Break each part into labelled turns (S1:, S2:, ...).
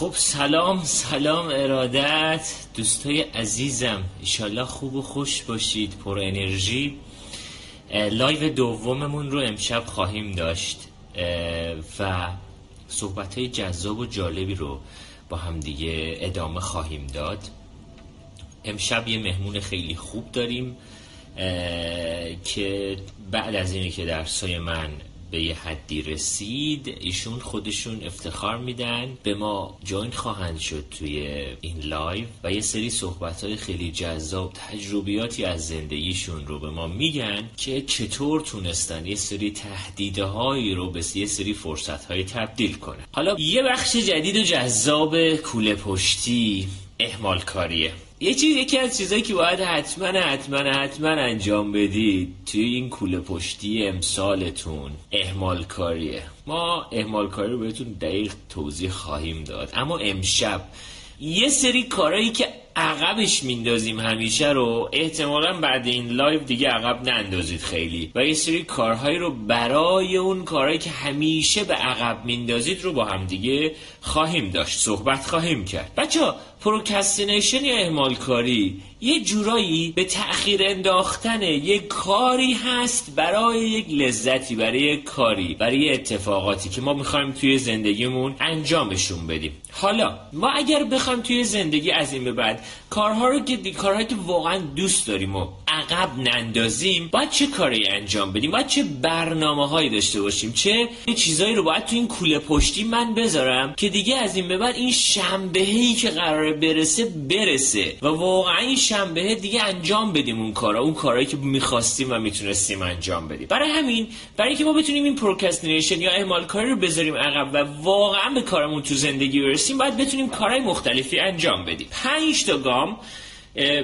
S1: خب سلام سلام ارادت. دوستای عزیزم ایشالله خوب و خوش باشید پر انرژی. لایو دوممون رو امشب خواهیم داشت. و صحبت های جذاب و جالبی رو با هم دیگه ادامه خواهیم داد. امشب یه مهمون خیلی خوب داریم که بعد از اینه که درسای من به یه حدی رسید ایشون خودشون افتخار میدن. به ما join خواهند شد توی این لایو و یه سری صحبت های خیلی جذاب تجربیاتی از زندگیشون رو به ما میگن که چطور تونستن یه سری تهدیدهایی رو به یه سری فرصت های تبدیل کنن. حالا یه بخش جدید و جذاب کوله پشتی اهمال کاریه یه چیز یکی از چیزایی که باید حتما حتما حتما انجام بدید توی این کوله پشتی امسالتون اهمال کاریه ما اهمال کاری رو بهتون دقیق توضیح خواهیم داد. اما امشب یه سری کارهایی که عقبش میندازیم همیشه رو احتمالا بعد این لایو دیگه عقب نندازید خیلی. و یه سری کارهایی رو برای اون کارهایی که همیشه به عقب میندازید رو با هم دیگه خواهیم داشت. صحبت خواهیم کرد. بچه procrastination یا اهمال کاری یه جورایی به تأخیر انداختن یک کاری هست برای یک لذتی برای یک کاری برای اتفاقاتی که ما می‌خوایم توی زندگیمون انجامشون بدیم. حالا ما اگر بخوایم توی زندگی از این به بعد کارها رو که کارهایی که واقعا دوست داریم و عقب نندازیم باید چه کاری انجام بدیم؟ باید چه برنامه هایی داشته باشیم؟ چه چیزایی رو باید تو این کوله پشتی من بذارم که دیگه از این به بعد این شنبهی که قراره برسه برسه. و واقعا این شنبه دیگه انجام بدیم اون کارا. اون کارهایی که می‌خواستیم و می‌تونستیم انجام بدیم. برای همین برای که ما بتونیم این procrastination یا اهمال کاری رو بذاریم عقب و واقعا به کارمون تو زندگی برسیم باید بتونیم کارهای مختلفی انجام بدیم. 5 تا گام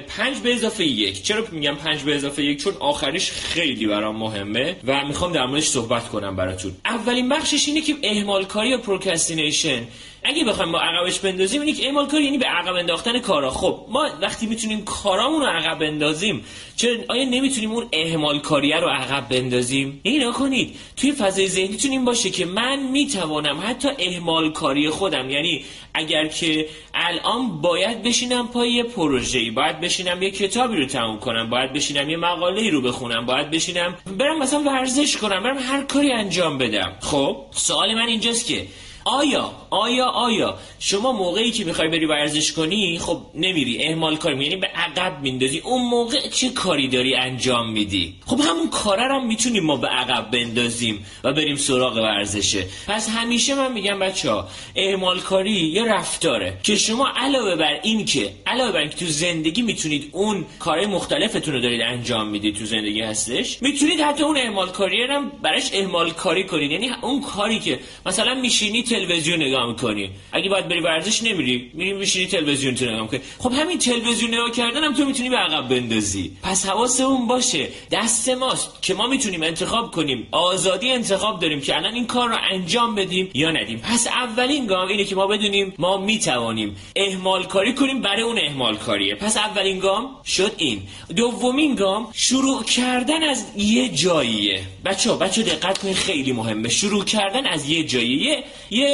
S1: پنج به اضافه یک. چرا میگم پنج به اضافه یک؟ چون آخریش خیلی برام مهمه و می‌خوام در موردش صحبت کنم براتون. اولین بخشش اینه که اهمال کاری یا procrastination اگه بخوایم با عقبش بندازیم اینی که اهمال کاری یعنی به عقب انداختن کارا. خب ما وقتی می‌تونیم کارامون رو عقب بندازیم چرا آیا نمی‌تونیم اون اهمال کاریه رو عقب بندازیم؟ اینا کنید توی فضای ذهنیتون این باشه که من می‌توانم حتی اهمال کاری خودم. یعنی اگر که الان باید بشینم پای یه پروژه‌ای باید بشینم یه کتابی رو تموم کنم باید بشینم یه مقاله رو بخونم باید بشینم برم مثلا ورزش کنم برم هر کاری انجام بدم. خب سوال من اینجاست که آیا آیا آیا. شما موقعی که می‌خوای بری ورزش کنی خب نمیری اهمال کاری یعنی به عقب میندازی. اون موقع چه کاری داری انجام میدی؟ خب همون کاره هم می‌تونیم ما به عقب بندازیم و بریم سراغ ورزشه. پس همیشه من میگم بچه ها اهمال کاری یه رفتاره که شما علاوه بر این که علاوه بر اینکه تو زندگی می‌تونید اون کارهای مختلفتون رو دارید انجام می‌دید تو زندگی هستش می‌تونید حتی اون اهمال کاری هم براش اهمال کاری کنید. یعنی اون کاری که مثلا میشینی تلویزیون نگاه می‌کنی. اگه باید بری ورزش نمیری میری میشینی تلویزیون تو نگاه می‌کنی. خب همین تلویزیون نگاه کردن هم تو می‌تونی به عقب بندازی. پس حواسمون باشه. دست ماست که ما می‌تونیم انتخاب کنیم. آزادی انتخاب داریم که الان این کار رو انجام بدیم یا ندیم. پس اولین گام اینه که ما بدونیم ما می‌توانیم اهمال کاری کنیم برای اون اهمال کاریه. پس اولین گام شد این. دومین گام شروع کردن از یه جاییه. بچه بچه دقت کنید خیلی مهمه. شروع کردن از یه جاییه. یه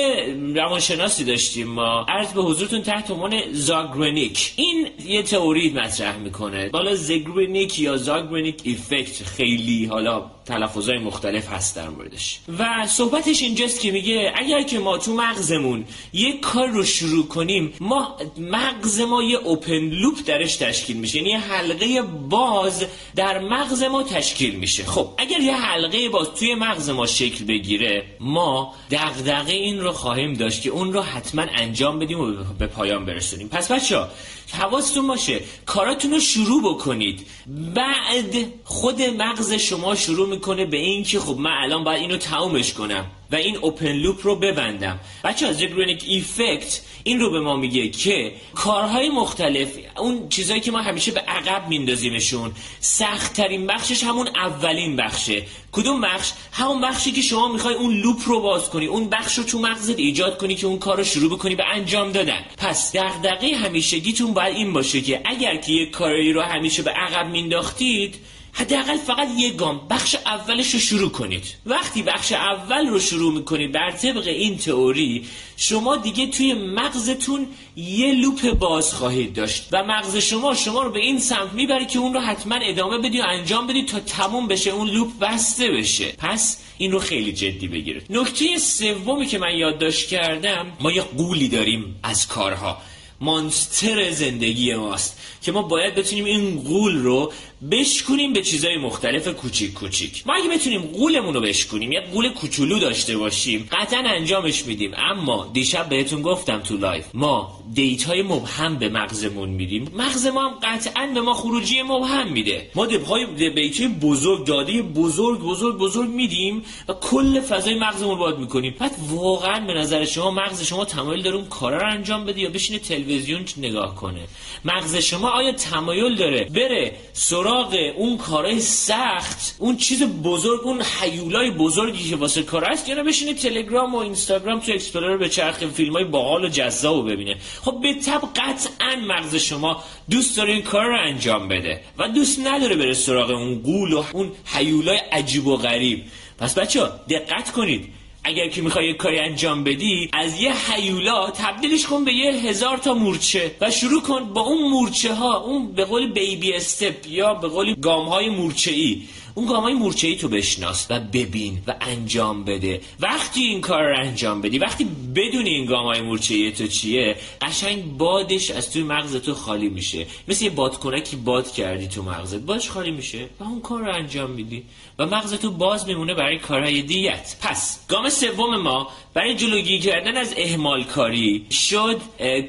S1: روانشناسی داشتیم ما. عرض به حضورتون تحت عنوان زاگرنیک. این یه تئوری مطرح می‌کنه. بالا زگرنیک یا زاگرنیک ایفکت خیلی حالا تلفظهای مختلف هست در موردش. و صحبتش اینجاست که میگه اگر که ما تو مغزمون یه کار رو شروع کنیم ما مغز ما یه اوپن لوپ درش تشکیل میشه. یعنی یه حلقه باز در مغز ما تشکیل میشه. خب اگر یه حلقه باز توی مغز ما شکل بگیره ما دغدغه این رو خواهیم داشت که اون رو حتما انجام بدیم و به پایان برسونیم. پس بچه حواستون باشه. کاراتون رو شروع بکنید. بعد خود مغز شما شروع می‌کنه به این که خب من الان باید اینو تمومش کنم و این اوپن لوپ رو ببندم. بچه از جگرونیک ایفکت این رو به ما میگه که کارهای مختلف اون چیزایی که ما همیشه به عقب میندازیمشون سختترین بخشش همون اولین بخشه. کدوم بخش؟ همون بخشی که شما می‌خوای اون لوپ رو باز کنی اون بخش رو تو مغزت ایجاد کنی که اون کار رو شروع بکنی به انجام دادن. پس دغدغه همیشگیتون باید این باشه که اگر که یه کاری رو همیشه به عقب مینداختید حداقل فقط یک گام بخش اولش رو شروع کنید. وقتی بخش اول رو شروع می‌کنید بر طبق این تئوری شما دیگه توی مغزتون یه loop باز خواهید داشت و مغز شما شما رو به این سمت می‌بره که اون رو حتما ادامه بدی و انجام بدی تا تموم بشه اون loop بسته بشه. پس این رو خیلی جدی بگیرید. نکته سومی که من یادداشت کردم ما یه غولی داریم از کارها. monster زندگی ماست که ما باید بتونیم این غول رو بشکنیم به چیزای مختلف کوچیک کوچیک. ما اگه بتونیم غولمون رو بشکنیم یه غول کوچولو داشته باشیم قطعا انجامش میدیم. اما دیشب بهتون گفتم تو لایو ما data های مبهم به مغزمون میدیم. مغز ما هم قطعا به ما خروجی مبهم میده. ما دب های دیت های بزرگ داده بزرگ بزرگ بزرگ میدیم و کل فضای مغزمون باد می‌کنیم. بعد واقعا به نظر شما مغز شما تمایل داره اون کارا رو انجام بده یا بشینه تلویزیون نگاه کنه. مغز شما آیا تمایل داره بره سراغ اون کارهای سخت اون چیز بزرگ اون حیولای بزرگی که واسه کار است یا بشینه تلگرام و اینستاگرام تو explore بچرخه فیلم های باحال و جذاب ببینه. خب به طبع قطعا مغز شما دوست داره این کار رو انجام بده و دوست نداره بره سراغ اون غول و اون حیولای عجیب و غریب. پس بچه دقت کنید. اگر که می‌خوای کاری انجام بدی از یه حیولا تبدیلش کن به یه هزار تا مورچه و شروع کن با اون مورچه ها اون به قول بیبی استپ یا به قول گام های مورچه ای اون گام های مورچه ای تو بشناس و ببین و انجام بده. وقتی این کار رو انجام بدی وقتی بدونی این گام های مورچه ای تو چیه قشنگ بادش از توی مغز تو خالی میشه. مثل یه بادکنکی باد کردی تو مغزت بادش خالی میشه و اون کار رو انجام میدی. و مغز تو باز میمونه برای کارهای دیت پس گام سوم ما برای جلوگیری کردن از اهمال کاری شد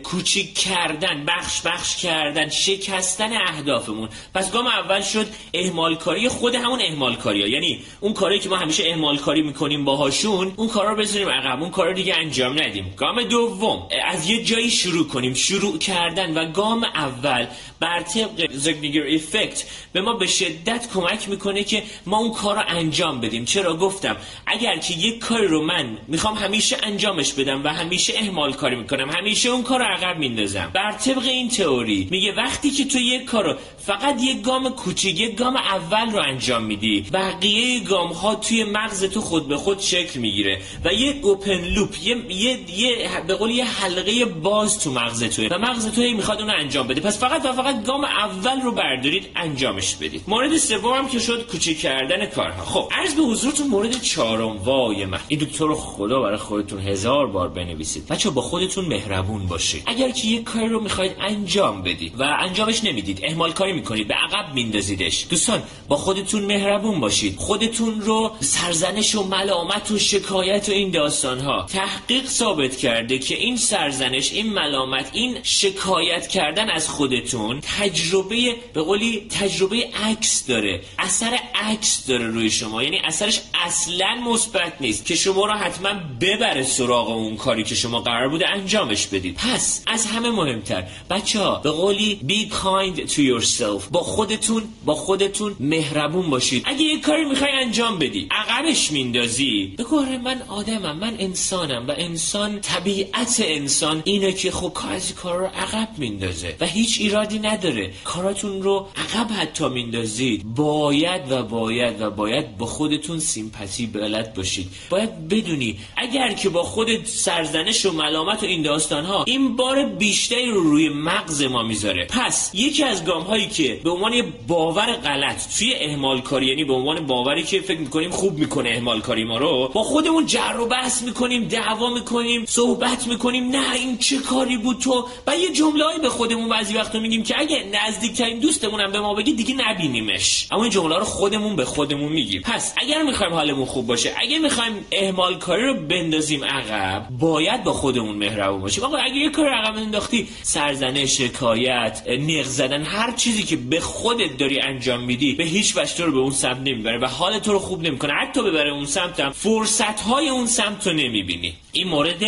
S1: کوچیک کردن بخش بخش کردن شکستن اهدافمون. پس گام اول شد اهمال کاری خود همون اهمال کاری ها. یعنی اون کاری که ما همیشه اهمال کاری می‌کنیم باهاشون اون کارا رو بذاریم عقب اون کارا دیگه انجام ندیم. گام دوم از یه جایی شروع کنیم شروع کردن و گام اول بر طبق زگنیگر افکت به ما به شدت کمک می‌کنه که ما اون کار انجام بدیم. چرا؟ گفتم اگر که یک کاری رو من می‌خوام همیشه انجامش بدم و همیشه اهمال کاری می‌کنم. همیشه اون کار رو عقب میندازم بر طبق این تئوری میگه وقتی که تو یک کار رو فقط یک گام کوچیک یک گام اول رو انجام میدی بقیه گام ها توی مغز تو خود به خود شکل می‌گیره و یک اوپن لوپ یه, یه, یه به قول یه حلقه باز تو مغز توه و مغز تو می‌خواد اون انجام بده. پس فقط و فقط گام اول رو بردارید انجامش بدید. مورد سوم که شد کوچیک کردن کارها. خب عرض به حضورتون مورد چهارم. وای من. این دکتر خدا برای خودتون هزار بار بنویسید. بچه با خودتون مهربون باشید. اگر که یک کاری رو می‌خواید انجام بدید و انجامش نمی‌دید اهمال کاری می‌کنید به عقب میندازیدش. دوستان با خودتون مهربون باشید. خودتون رو سرزنش و ملامت و شکایت و این داستان ها تحقیق ثابت کرده که این سرزنش این ملامت این شکایت کردن از خودتون تجربه به قولی تجربه عکس داره. اثر عکس داره روی شما. یعنی اثرش اصلا مثبت نیست که شما را حتما ببره سراغ اون کاری که شما قرار بوده انجامش بدید. پس از همه مهمتر بچه ها به قولی be kind to yourself. با خودتون با خودتون مهربون باشید. اگه یه کاری می‌خوای انجام بدی عقبش میندازی. بگو من آدمم من انسانم و انسان طبیعت انسان اینه که خب کار کار رو عقب میندازه و هیچ ایرادی نداره. کاراتون رو عقب حتی میندازید. باید و باید و باید با خودتون سیمپاتی بلد باشید. باید بدونی اگر که با خودت سرزنش و ملامت و این داستان ها این بار بیشتری رو روی مغز ما می‌ذاره. پس یکی از گام هایی که به عنوان باور غلط توی اهمال کاری یعنی به عنوان باوری که فکر می‌کنیم خوب می‌کنه اهمال کاری ما رو با خودمون جر و بحث می‌کنیم دعوا می‌کنیم صحبت می‌کنیم نه این چه کاری بود تو؟ و یه جمله به خودمون بعضی وقتا میگیم که اگه نزدیکترین دوستمون هم به ما بگی دیگه نبینیمش. اما این جمله رو خودمون به خودمون میگیم. پس اگر می‌خوایم حالمون خوب باشه اگه می‌خوایم اهمال کاری رو بندازیم عقب باید با خودمون مهربون باشیم. آقا اگه یه کار عقب انداختی سرزنش شکایت نق زدن هر چیزی که به خودت داری انجام میدی به هیچ وجه تو رو به اون سمت نمی‌بره و حال تو رو خوب نمی‌کنه. حتی ببره اون سمت هم فرصت های اون سمت رو نمی‌بینی. این مورد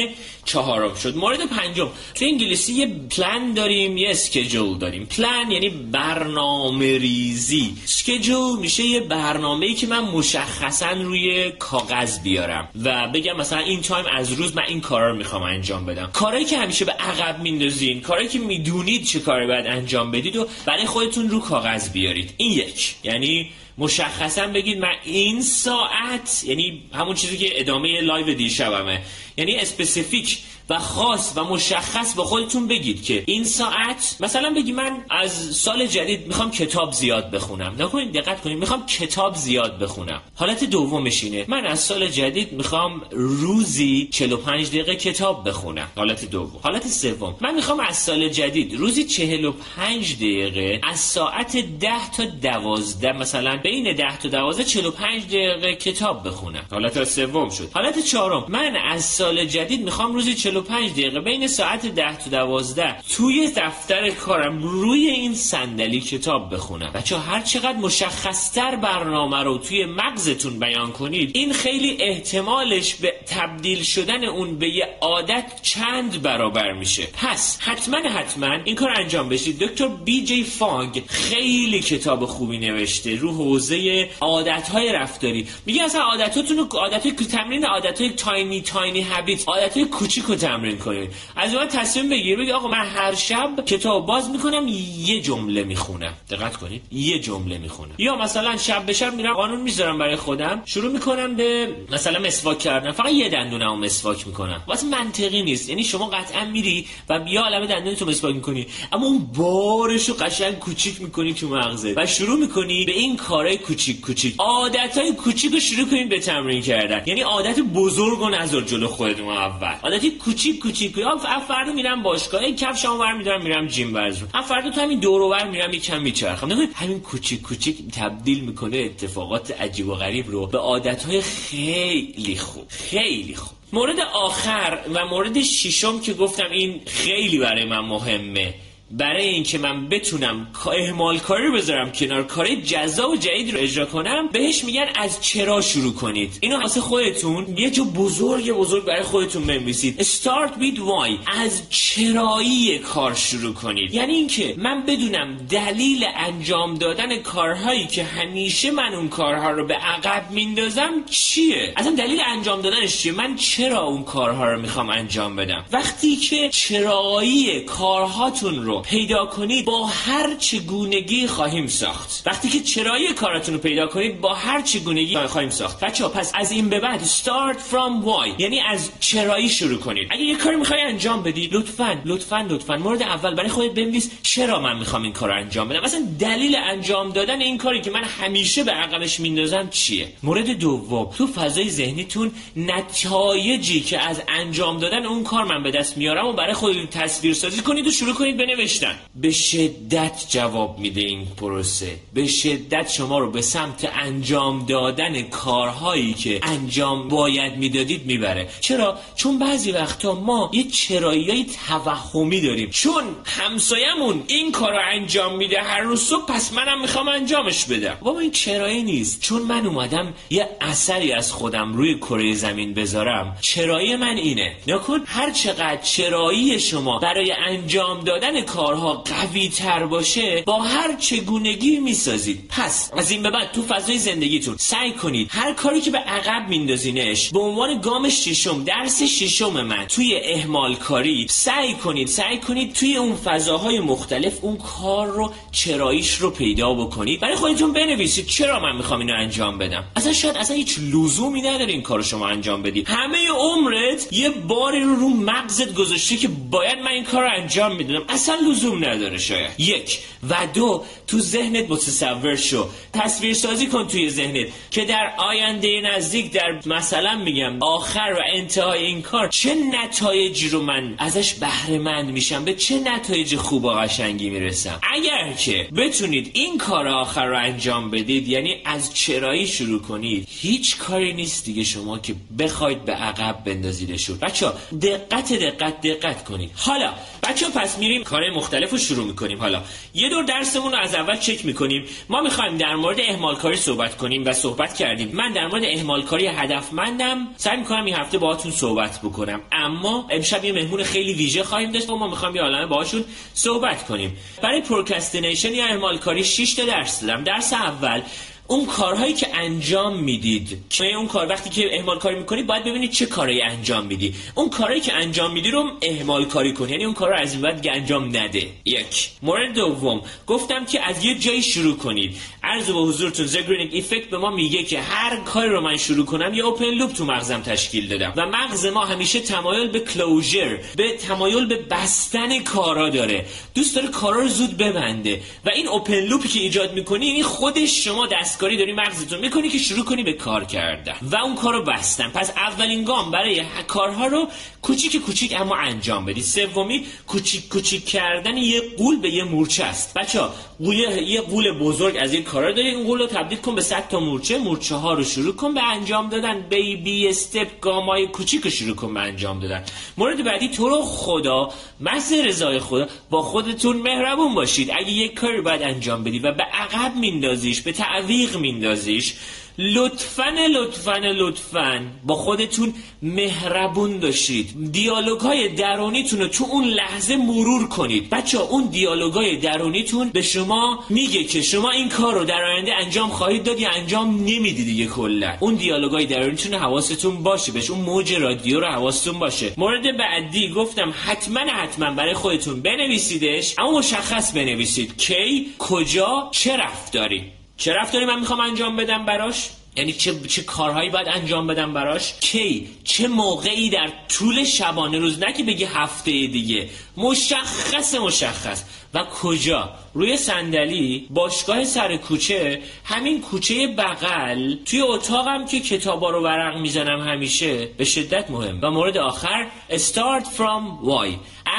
S1: چهارم شد. مورد پنجم تو انگلیسی یه پلان داریم یه schedule داریم. پلان یعنی برنامه ریزی. schedule میشه یه برنامه‌ای که من مشخصا روی کاغذ بیارم و بگم مثلا این تایم از روز من این کارا رو می‌خوام انجام بدم. کارهایی که همیشه به عقب میندازین کارهایی که می‌دونید چه کاری باید انجام بدید و برای خودتون رو کاغذ بیارید. این یک. یعنی مشخصا بگید من این ساعت یعنی همون چیزی که ادامه لایو دیشبمه. یعنی specific و خاص و مشخص با خودتون بگید که این ساعت مثلا بگی من از سال جدید می‌خوام کتاب زیاد بخونم. نکنید دقت کنید می‌خوام کتاب زیاد بخونم. حالت دومش اینه. من از سال جدید می‌خوام روزی 45 دقیقه کتاب بخونم. حالت دوم. حالت سوم. من می‌خوام از سال جدید روزی 45 دقیقه از ساعت 10 تا 12 مثلا بین 10 تا 12 45 دقیقه کتاب بخونم. حالت سوم شد. حالت چهارم. من از سال جدید می‌خوام روزی 45 دقیقه بین ساعت 10 تا 12 توی دفتر کارم روی این صندلی کتاب بخونم. بچه هر چقدر مشخصتر برنامه رو توی مغزتون بیان کنید این خیلی احتمالش به تبدیل شدن اون به یه عادت چند برابر میشه. پس حتما حتما این کار انجام بشید. دکتر بی جی فانگ خیلی کتاب خوبی نوشته رو حوزه عادت های رفتاری. میگه اصلا عادتاتون عادت تمرین عادت های تاینی تاینی هابیت عادت های کوچیک رو تمرین کنید از اون تصمیم بگیر بگی آقا من هر شب کتاب باز می‌کنم یه جمله می‌خونم. دقت کنید یه جمله می‌خونم. یا مثلا شب به شب میرم قانون می‌ذارم برای خودم شروع می‌کنم به مثلا مسواک کردن. فقط یه دندونمو مسواک می‌کنم. واسه منطقی نیست. یعنی شما قطعا میری و بیا علامه دندونتو مسواک می‌کنی. اما اون بارشو قشنگ کوچیک می‌کنی تو مغزت و شروع می‌کنی به این کارهای کوچیک کوچیک. عادتهای کوچیک رو شروع کنید به تمرین کردن. یعنی عادت بزرگ و نظر جلو خودتون اول. عادتی کوچیک کوچیک یا فردا میرم باشگاه. کفشامو برمیدارم میرم جیم ورزش فردا تو همین دور و بر میرم یکم میچرخم. نکنید همین کوچیک کوچیک تبدیل می‌کنه اتفاقات عجیب و غریب رو به عادتهای خیلی خوب. خیلی خوب. مورد آخر و مورد ششم که گفتم این خیلی برای من مهمه. برای اینکه من بتونم اهمال کاری رو بذارم کنار کار جذاب و جدید رو اجرا کنم بهش میگن از چرا شروع کنید. اینو واسه خودتون یه جو بزرگ بزرگ برای خودتون بنویسید. Start with why. از چرایی کار شروع کنید. یعنی اینکه من بدونم دلیل انجام دادن کارهایی که همیشه من اون کارها رو به عقب میندازم چیه؟ اصلا دلیل انجام دادنش چیه؟ من چرا اون کارها رو می‌خوام انجام بدم؟ وقتی که چرایی کارهاتون رو پیدا کنید با هر چگونگی خواهیم ساخت. وقتی که چرایی کاراتون رو پیدا کنید با هر چگونگی خواهیم ساخت. بچه پس از این به بعد start from why. یعنی از چرایی شروع کنید. اگه یه کاری می‌خوای انجام بدی لطفا لطفا لطفا مورد اول برای خودت بنویس چرا من می‌خوام این کار رو انجام بدم. مثلا دلیل انجام دادن این کاری که من همیشه به عقبش میندازم چیه؟ مورد دوم تو فضای ذهنیتون نتایجی که از انجام دادن اون کار من به دست میارم و برای خودتون تصویر سازی کنید و شروع کنید بنویسید به شدت جواب میده این پروسه. به شدت شما رو به سمت انجام دادن کارهایی که انجام باید می‌دادید می‌بره. چرا؟ چون بعضی وقتا ما یه چرایی توهمی داریم. چون همسایمون این کار رو انجام میده هر روز صبح پس منم می‌خوام انجامش بدم. بابا این چرایی نیست. چون من اومدم یه اثری از خودم روی کره زمین بذارم. چرایی من اینه. نکن؟ هر چقدر چرایی شما برای انجام دادن کارها قوی تر باشه با هر چگونگی می‌سازید. پس از این به بعد تو فضای زندگیتون سعی کنید هر کاری که به عقب میندازینش به عنوان گام ششم درس ششم من توی اهمال کاری سعی کنید سعی کنید توی اون فضاهای مختلف اون کار رو چراییش رو پیدا بکنید. برای خودتون بنویسید چرا من می‌خوام اینو انجام بدم. اصلا شاید اصلا هیچ لزومی نداره این کارو شما انجام بدی همه عمرت یه باری رو رو مغزت گذاشته که باید من این کار رو انجام می‌دونم اصلا لزوم نداره شاید. یک و دو تو ذهنت متصور شو. تصویر سازی کن توی ذهنت که در آینده نزدیک در مثلا میگم آخر و انتهای این کار چه نتایجی رو من ازش بهره مند میشم؟ به چه نتایج خوب و قشنگی می‌رسم؟ اگر که بتونید این کار آخر رو انجام بدید یعنی از چرایی شروع کنید هیچ کاری نیست دیگه شما که بخواید به عقب بندازیدشون. بچه دقت دقت دقت کنید. حالا بچه پس میریم کار مختلف رو شروع می‌کنیم. حالا یه دور درسمون رو از اول چک می‌کنیم. ما می‌خوایم در مورد اهمال کاری صحبت کنیم و صحبت کردیم. من در مورد اهمال کاری هدفمندم. سعی می‌کنم این هفته باهاتون صحبت بکنم. اما امشب یه مهمون خیلی ویژه خواهیم داشت و ما می‌خوایم یه عالمه باهاشون صحبت کنیم. برای procrastination یا اهمال کاری 6 تا درس دادم. درس اول اون کارهایی که انجام می‌دید که اون کار وقتی که اهمال کاری می‌کنید باید ببینید چه کارهایی انجام میدی. اون کارهایی که انجام میدی رو اهمال کاری کن. یعنی اون کار رو از این بعد انجام نده. یک. مورد دوم. گفتم که از یه جایی شروع کنید. عرض به حضورتون زگرینینگ ایفکت به ما میگه که هر کاری رو من شروع کنم یه اوپن لوپ تو مغزم تشکیل دادم. و مغز ما همیشه تمایل به کلوزر به تمایل به بستن کارا داره. دوست داره کارا رو زود ببنده. و این اوپن لوپی که ایجاد می‌کنی این خودش شما دستکاری داری مغزتون می‌کنی که شروع کنی به کار کردن. و اون کارو بستن. پس اولین گام برای کارها رو کوچیک کوچیک اما انجام بدی. سومی کوچیک کوچیک کردن یه قول به یه مورچه است. بچه یه قول بزرگ از این کارا داری. این قول رو تبدیل کن به 100 تا مورچه. مورچه ها رو شروع کن به انجام دادن. بیبی استپ گامای کوچیک رو شروع کن به انجام دادن. مورد بعدی تو رو خدا محض رضای خدا با خودتون مهربون باشید. اگه یک کاری باید انجام بدی و به عقب میندازیش به تعویق میندازیش لطفا لطفا لطفا. با خودتون مهربون داشتید دیالوگ های درونیتون رو تو اون لحظه مرور کنید. بچه اون دیالوگ های درونیتون به شما میگه که شما این کار رو در آینده انجام خواهید داد یا انجام نمی‌دید دیگه کلا. اون دیالوگ های درونیتون حواستون باشه. بهش اون موج رادیو رو حواستون باشه. مورد بعدی گفتم حتما حتما برای خودتون بنویسیدش اما مشخص بنویسید کی کجا چه رفتاری. چه رفتاری من می‌خوام انجام بدم براش؟ یعنی چه, چه کارهایی باید انجام بدم براش؟ کی؟ چه موقعی در طول شبانه روز؟ نه که بگی هفته دیگه. مشخص مشخص. و کجا؟ روی صندلی باشگاه سر کوچه همین کوچه بغل. توی اتاقم که کتابا رو ورق می‌زنم همیشه به شدت مهم. و مورد آخر start from why.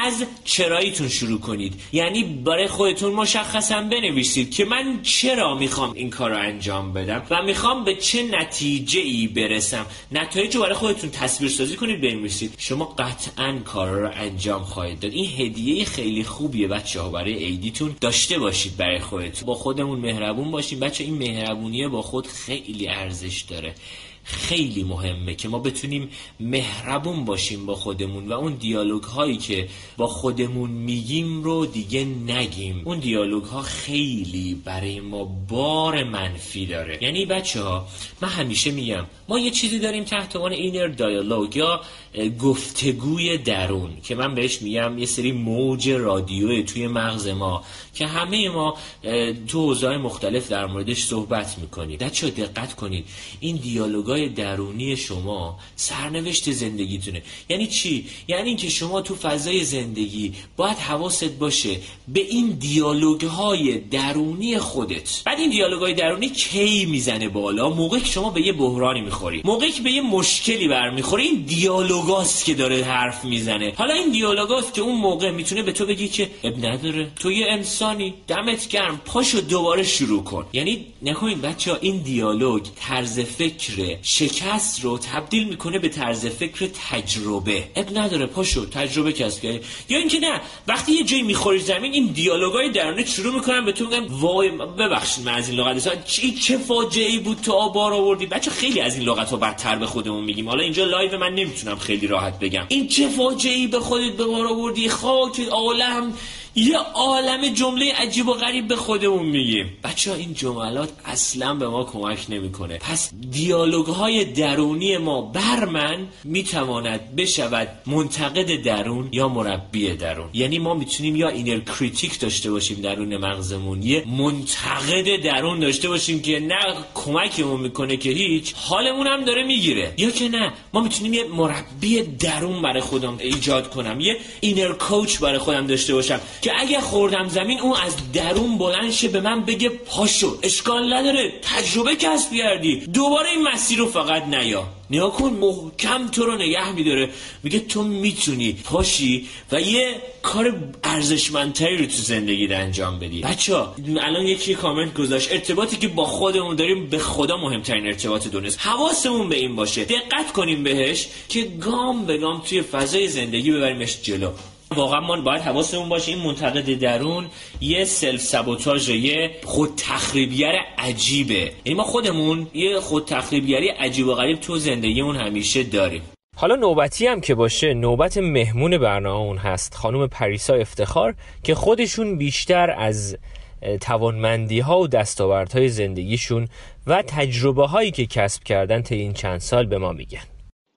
S1: از چراییتون شروع کنید. یعنی برای خودتون مشخصا بنویسید که من چرا می‌خوام این کار رو انجام بدم و می‌خوام به چه نتیجه ای برسم. نتایج رو برای خودتون تصویر سازی کنید بنویسید. شما قطعا کار رو انجام خواهید داد. این هدیه خیلی خوبیه بچه ها برای عیدیتون داشته باشید برای خودتون. با خودمون مهربون باشیم. بچه این مهربونیه با خود خیلی ارزش داره. خیلی مهمه که ما بتونیم مهربون باشیم با خودمون و اون دیالوگ هایی که با خودمون میگیم رو دیگه نگیم. اون دیالوگ ها خیلی برای ما بار منفی داره. یعنی بچه ها من همیشه میگم ما یه چیزی داریم تحت عنوان اینر دیالوگ یا گفتگوی درون که من بهش میگم یه سری موج رادیو توی مغز ما که همه ما تو حوزه‌های مختلف در موردش صحبت می‌کنیم. بچه دقت کنید. این درونی شما سرنوشت زندگیتونه. یعنی چی؟ یعنی اینکه شما تو فضای زندگی باید حواست باشه به این دیالوگهای درونی خودت. بعد این دیالوگای درونی کی می‌زنه بالا؟ موقع که شما به یه بحرانی می‌خوری. موقعی که به یه مشکلی برمیخوری این دیالوگاست که داره حرف می‌زنه. حالا این دیالوگاست که اون موقع می‌تونه به تو بگی که اب نداره. تو یه انسانی دمت گرم پاشو دوباره شروع کن. یعنی نکنید بچه ها این دیالوگ طرز فکر شکست رو تبدیل می‌کنه به طرز فکر تجربه. اب نداره پاشو تجربه کسب یا اینکه نه وقتی یه جایی می‌خوری زمین این دیالوگای درونی شروع می‌کنن به تو میگن وای ببخشید من از این لغت چی چه فاجعه بود تو به بار آوردی؟ بچه خیلی از این لغت ها بدتر به خودمون میگیم. حالا اینجا لایو من نمی‌تونم خیلی راحت بگم. این چه فاجعه به خودت به بار آوردی؟ خاک عالم. یه عالم جمله عجیب و غریب به خودمون میگیم. بچه این جملات اصلا به ما کمک نمی‌کنه. پس دیالوگ های درونی ما بر من می‌تواند بشود منتقد درون یا مربی درون. یعنی ما می‌تونیم یا inner critic داشته باشیم درون مغزمون یه منتقد درون داشته باشیم که نه کمکمون می‌کنه که هیچ حالمون هم داره می‌گیره. یا که نه ما می‌تونیم یه مربی درون برای خودم ایجاد کنم یه اینر کوچ برای خودم داشته باشم که اگه خوردم زمین اون از درون بلند شه به من بگه پاشو اشکال نداره. تجربه کسب کردی. دوباره این مسیر رو فقط نیا. نیا کن محکم تو رو نگه میداره. میگه تو می‌تونی پاشی و یه کار ارزشمندتری رو تو زندگی انجام بدی. بچه الان یکی کامنت گذاشت. ارتباطی که با خودمون داریم به خدا مهمترین ارتباط دونست حواسمون به این باشه. دقت کنیم بهش که گام به گام توی فضای زندگی ببریمش جلو. واقعا ما باید حواسمون باشه این منتقد درون یه سلف سابوتاژ یه خود تخریبگر عجیبه. یعنی ما خودمون یه خود تخریبگری عجیب و غریب تو زندگیمون همیشه داریم.
S2: حالا نوبتی هم که باشه نوبت مهمون برنامه اون هست. خانم پریسا افتخار که خودشون بیشتر از توانمندی ها و دستاوردهای زندگیشون و تجربه هایی که کسب کردن تا این چند سال به ما میگن.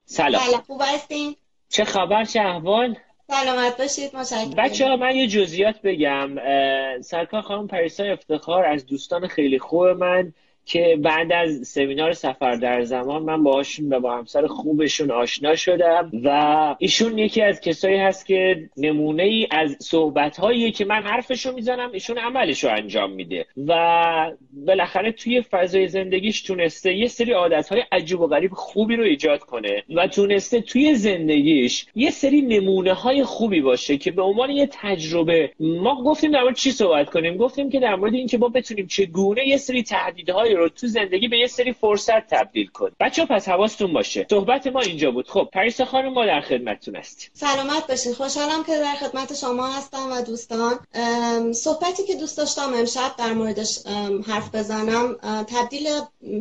S1: سلام.
S3: خوب هستین؟
S1: چه خبر چه احوال؟
S3: سلامت باشید متشکرم.
S1: بچه ها من یه جزئیات بگم. سرکار خانم پریسا افتخار از دوستان خیلی خوب من. که بعد از سمینار سفر در زمان من باهاشون و با همسر خوبشون آشنا شدم و ایشون یکی از کسایی هست که نمونه ای از صحبت هایی که من حرفشو می‌زنم ایشون عملشو انجام میده و بالاخره توی فضای زندگیش تونسته یه سری عادت های عجیب و غریب خوبی رو ایجاد کنه و تونسته توی زندگیش یه سری نمونه های خوبی باشه که به عنوان یه تجربه ما گفتیم در مورد چی صحبت کنیم؟ گفتیم که در مورد اینکه ما بتونیم چگونه یه سری تهدیدهای رو تو زندگی به یه سری فرصت تبدیل کن. بچه پس حواستون باشه. صحبت ما اینجا بود. خب پریسا خانم ما در خدمتتون هستیم
S3: سلامت باشید خوشحالم که در خدمت شما هستم و دوستان. صحبتی که دوست داشتم امشب در موردش حرف بزنم. تبدیل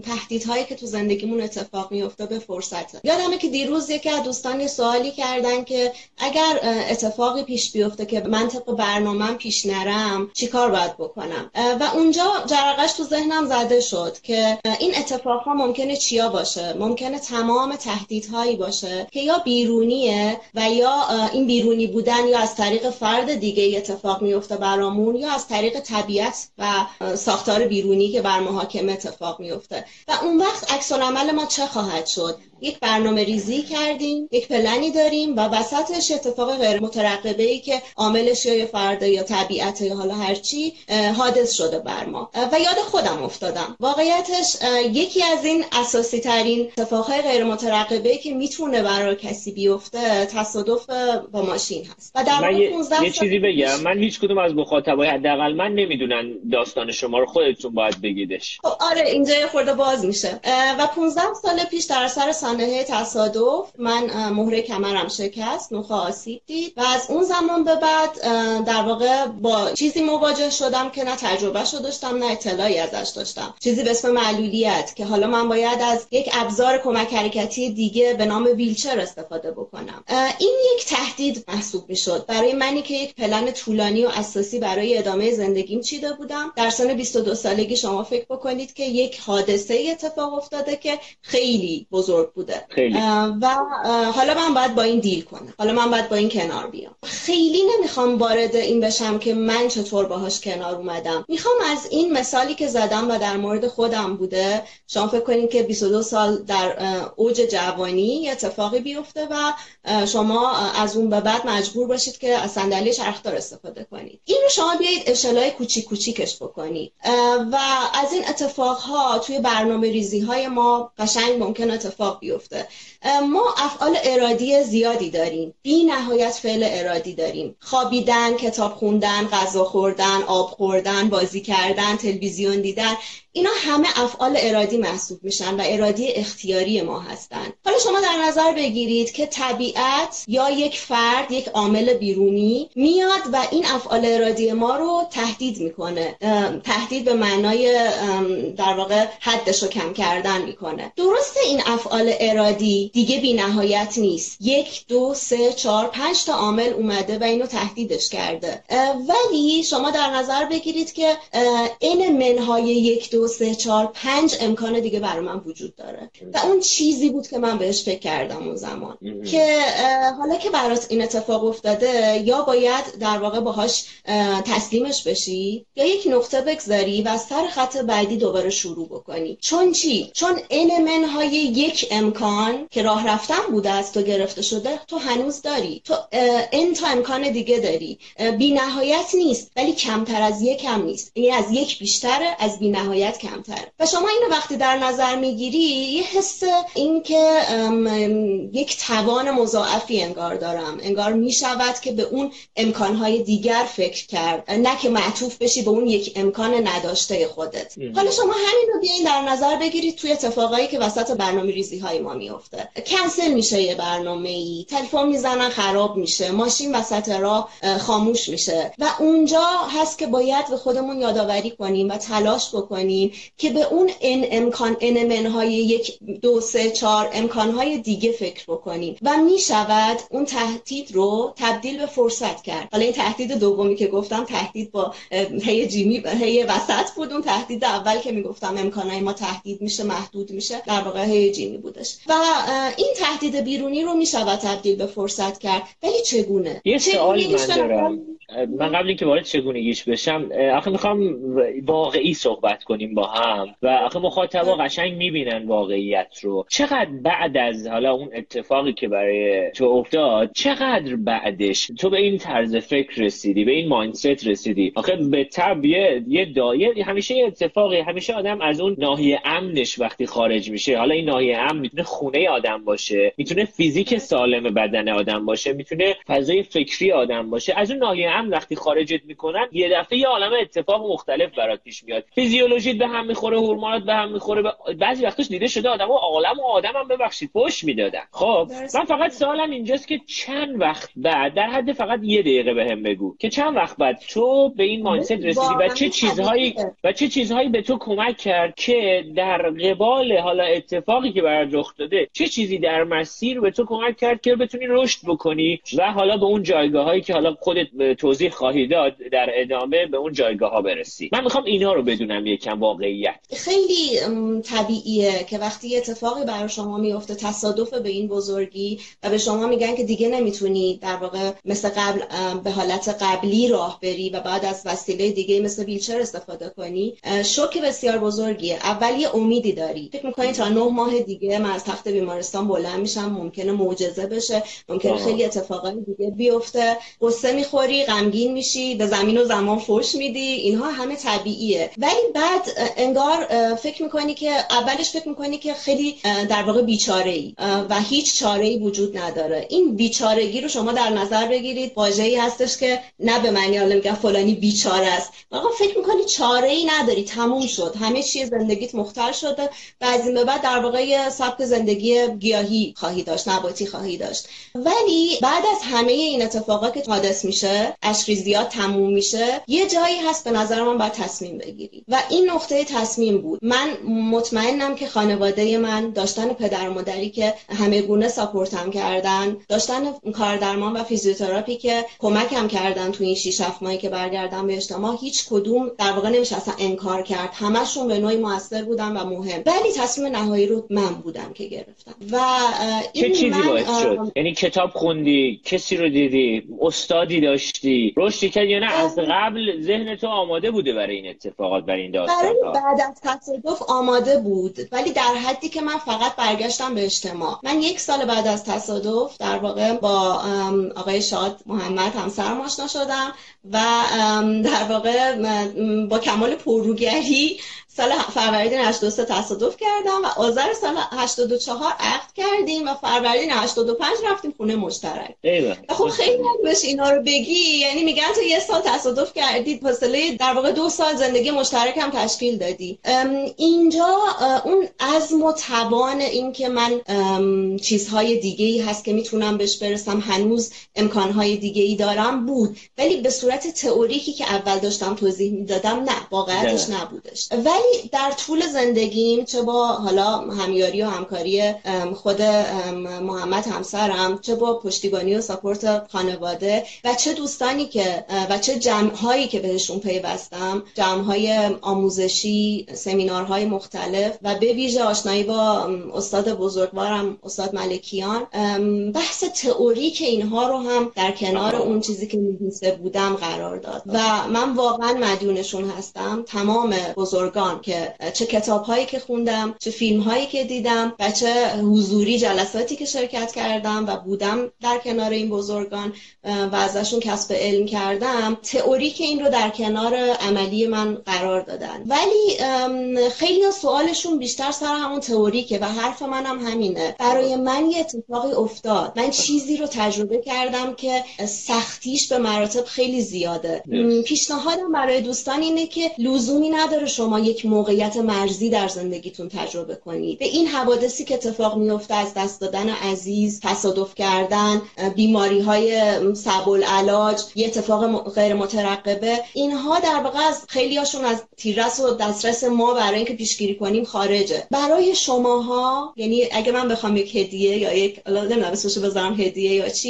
S3: تهدیدهایی که تو زندگیمون اتفاق میفته به فرصته. یادمه که دیروز یکی از دوستان یه سوالی کردن که اگر اتفاقی پیش بیفته که من طبق برنامه پیش نرم چیکار باید بکنم؟ و اونجا جرقش تو ذهنم زده شد. که این اتفاق ها ممکنه چیا باشه؟ ممکنه تمام تهدیدهایی باشه که یا بیرونیه و یا این بیرونی بودن یا از طریق فرد دیگه اتفاق میفته برامون یا از طریق طبیعت و ساختار بیرونی که بر ما حاکم اتفاق میفته و اون وقت عکس عمل ما چه خواهد شد؟ یک برنامه ریزی کردیم یک پلنی داریم و وسطش اتفاق غیر مترقبه ای که عاملش یا فرد یا طبیعت یا حالا هرچی حادث شده بر ما. و یاد خودم افتادم. واقعیتش یکی از این اساسی ترین اتفاقهای غیر مترقبه که می‌تونه برای کسی بیفته تصادف با ماشین هست. و
S1: در من یه, یه چیزی بگم. من هیچ کدوم از مخاطبای حداقل من نمی‌دونن داستان شما رو خودتون باید بگیدش.
S3: خب آره اینجا خورده باز میشه. و 15 سال پیش در سر سانحه تصادف من مهره کمرم شکست نخ آسیب دید و از اون زمان به بعد در واقع با چیزی مواجه شدم که نه تجربه شو داشتم نه اطلاعی ازش داشتم. چیزی به اسم معلولیت که حالا من باید از یک ابزار کمک حرکتی دیگه به نام ویلچر استفاده بکنم. این یک تهدید محسوب می‌شد. برای منی که یک پلن طولانی و اساسی برای ادامه زندگیم چیده بودم. در سن 22 سالگی شما فکر بکنید که یک حادثه اتفاق افتاده که خیلی بزرگ بوده. خیلی. و حالا من باید با این دیل کنم. حالا من باید با این کنار بیام. خیلی نمی‌خوام وارد این بشم که من چطور باهاش کنار اومدم. می‌خوام از این مثالی که زدم و در مورد خودم بوده. شما فکر کنید که 22 سال در اوج جوانی اتفاقی بیفته و شما از اون به بعد مجبور باشید که از صندلی چرخدار استفاده کنید. این رو شما بیایید اشلای کوچیک کوچیکش بکنید. و از این اتفاقها توی برنامه ریزی های ما قشنگ ممکن اتفاق بیفته. ما افعال ارادی زیادی داریم. بی نهایت فعل ارادی داریم. خوابیدن کتاب خوندن غذا خوردن آب خوردن بازی کردن تلویزیون دیدن اینا همه افعال ارادی محسوب میشن و ارادی اختیاری ما هستند. حالا شما در نظر بگیرید که طبیعت یا یک فرد یک عامل بیرونی میاد و این افعال ارادی ما رو تهدید می‌کنه. تهدید به معنای در واقع حدش رو کم کردن می‌کنه. درسته این افعال ارادی دیگه بی نهایت نیست. یک دو سه چهار پنج تا عامل اومده و اینو تهدیدش کرده. ولی شما در نظر بگیرید که این منهای یک دو سه چهار پنج امکان دیگه برای من وجود داره. و اون چیزی بود که من بهش فکر کردم اون زمان. که حالا که برات این اتفاق افتاده یا باید در واقع باهاش تسلیمش بشی یا یک نقطه بگذاری و از سر خط بعدی دوباره شروع بکنی. چون چی؟ چون این منهای یک امکان که راه رفتن بوده از تو گرفته شده تو هنوز داری. تو این تا امکان دیگه داری. بی نهایت نیست ولی کمتر از یک هم نیست. یعنی از یک بیشتره از بی نهایت کمتر و شما اینو وقتی در نظر می‌گیری یه حس این که یک توان مضاعفی انگار دارم. انگار می‌شود که به اون امکانهای دیگر فکر کرد. نه که معطوف بشی به اون یک امکان نداشته خودت. حالا شما همین رو بیاین در نظر بگیرید توی اتفاقایی که وسط برنامه ریزی های ما میفته کنسل میشه یه برنامه ای تلفن می‌زنن خراب میشه ماشین وسط راه خاموش میشه. و اونجا هست که باید به خودمون یادآوری کنیم و تلاش بکنیم که به اون ان امکان ان های یک دو سه چهار امکان های دیگه فکر بکنیم. و می شود اون تهدید رو تبدیل به فرصت کرد. حالا این تهدید دومی که گفتم تهدید با هی جیمی هی وسط بود. اون تهدید اول که می‌گفتم امکانهای ما تهدید میشه محدود میشه در واقع هی جیمی بودش. و این تهدید بیرونی رو می‌شود تبدیل به فرصت کرد. ولی چگونه؟
S1: یه سوالی من دارم؟ من قبل اینکه وارد چگونگیش بشم آخه می‌خوام واقعی صحبت کنیم با هم. و آخه مخاطبا قشنگ می‌بینن واقعیت رو. چقدر بعد از حالا اون اتفاقی که برای تو افتاد چقدر بعدش تو به این طرز فکر رسیدی به این مایندست رسیدی؟ آخه به طب یه یه همیشه یه اتفاقی همیشه آدم از اون ناحیه امنش وقتی خارج میشه. حالا این ناحیه امن می‌تونه خونه آدم باشه می‌تونه فیزیک سالم بدن آدم باشه می‌تونه فضای فکری آدم باشه. از اون ناحیه امن وقتی خارجت می‌کنن یه دفعه یه عالم اتفاق مختلف برات پیش میاد. فیزیولوژیت به هم می‌خوره هورمونات به هم می‌خوره. بعضی وقتش دیده شده آدمو عالم و آدمم ببخشید پشت می‌دادن. خب من فقط سوالم اینجاست که چند وقت بعد در حد فقط یه دقیقه بهم به بگو که چند وقت بعد تو به این مایندست رسیدی و چه چیزهایی و چه چیزهایی به تو کمک کرد که در قبال حالا اتفاقی که برات رخ داده چه چیزی در مسیر به تو کمک کرد که بتونی رشد بکنی و حالا به اون جایگاه هایی که حالا خودت توضیح خواهی داد در ادامه به اون جایگاه ها برسی؟ من می‌خوام اینا رو بدونم یکم واقعیت.
S3: خیلی طبیعیه که وقتی اتفاقی برای شما میفته تصادف به این بزرگی و به شما میگن که دیگه نمی‌تونی در واقع مثل قبل به حالت قبلی راه بری و بعد از وسیله دیگه مثل ویلچر استفاده کنی. شوک بسیار بزرگیه. اول یه امیدی داری. فکر می‌کنی تا نه ماه دیگه من از تخت بیمارستان بلند میشم ممکنه معجزه بشه ممکنه خیلی اتفاقات دیگه بیفته. قصه می‌خوری غمگین میشی به زمین و زمان فوش میدی. اینها همه طبیعیه. ولی بعد انگار فکر می‌کنی که اولش فکر می‌کنی که خیلی در واقع بیچاره ای و هیچ چاره ای وجود نداره. این بیچارگی رو شما در نظر بگیرید. واژه‌ای هستش که نه به معنی حالا میگن فلانی بیچاره است. آقا فکر می‌کنی چاره ای نداری. تموم شد. همه چیز زندگیت مختل شده. و از این به بعد در واقع سبک زندگی گیاهی خواهی داشت نباتی خواهی داشت. ولی بعد از همه این اتفاقات که حادث میشه اشریزیات تموم میشه یه جایی هست به نظر من باید تصمیم بگیری. و این نقطه تصمیم بود. من مطمئنم که خانواده من داشتن پدر و مادری که همه گونه ساپورتم کردن داشتن کاردرمان و فیزیوتراپی که کمکم کردن تو این 6 7 ماهی که برگردم به اجتماع هیچ کدوم در واقع نمیشه اصلا انکار کرد. همشون به نوعی موثر بودن و مهم. ولی تصمیم نهایی رو من بودم که گرفتم. و
S1: این چه چیزی باعث شد؟ یعنی کتاب خوندی کسی رو دیدی استادی داشتی؟ رشدی کردی یا نه؟ از قبل ذهن تو آماده بوده برای این اتفاقات برای این داستان
S3: برای بعد از تصادف آماده بود ولی در حدی که من فقط برگشتم به اجتماع. من یک سال بعد از تصادف در واقع با آقای شاد محمد همسرم آشنا شدم و در واقع با کمال پرروگری سال فروردین 83 تصادف کردم و آذر سال 84 عقد کردیم و فروردین 85 رفتیم خونه مشترک. خب خیلی بهش اینا رو بگی یعنی میگن تو یه سال تصادف کردید فاصله در واقع دو سال زندگی مشترک هم تشکیل دادی. اینجا اون عزم و توان این که من چیزهای دیگه ای هست که می‌تونم بهش برسم هنوز امکانهای دیگه ای دارم بود. ولی به صورت تئوریکی که اول داشتم توضیح می‌دادم نه واقعیتش نبودش. ولی در طول زندگیم چه با حالا همیاری و همکاری خود محمد همسرم چه با پشتیبانی و ساپورت خانواده و چه دوستانی که و چه جمعهایی که بهشون پیوستم جمعهای آموزشی سمینارهای مختلف و به ویژه آشنایی با استاد بزرگوارم استاد ملکیان. بحث تئوری که اینها رو هم در کنار اون چیزی که می‌دونسته بودم قرار داد. و من واقعا مدیونشون هستم. تمام بزرگان که چه کتاب هایی که خوندم چه فیلم هایی که دیدم و چه حضوری جلساتی که شرکت کردم و بودم در کنار این بزرگان و ازشون کسب علم کردم. تئوری که این رو در کنار عملی من قرار دادن. ولی خیلی سوالشون بیشتر سر همون تئوری که و حرف منم هم همینه. برای من یه اتفاقی افتاد. من چیزی رو تجربه کردم که سختیش به مراتب خیلی زیاده. پیشنهادم برای دوستان اینه که لزومی نداره شما یک یک موقعیت مرزی در زندگیتون تجربه کنید به این حوادثی که اتفاق میفته از دست دادن عزیز تصادف کردن بیماری های سبل علاج یه اتفاق غیر مترقبه اینها در واقع از خیلیاشون از تیررس و دسترس ما برای اینکه پیشگیری کنیم خارجه. برای شماها یعنی اگه من بخوام یک هدیه یا یک نمی‌دونم اسمش بذارم هدیه یا چی؟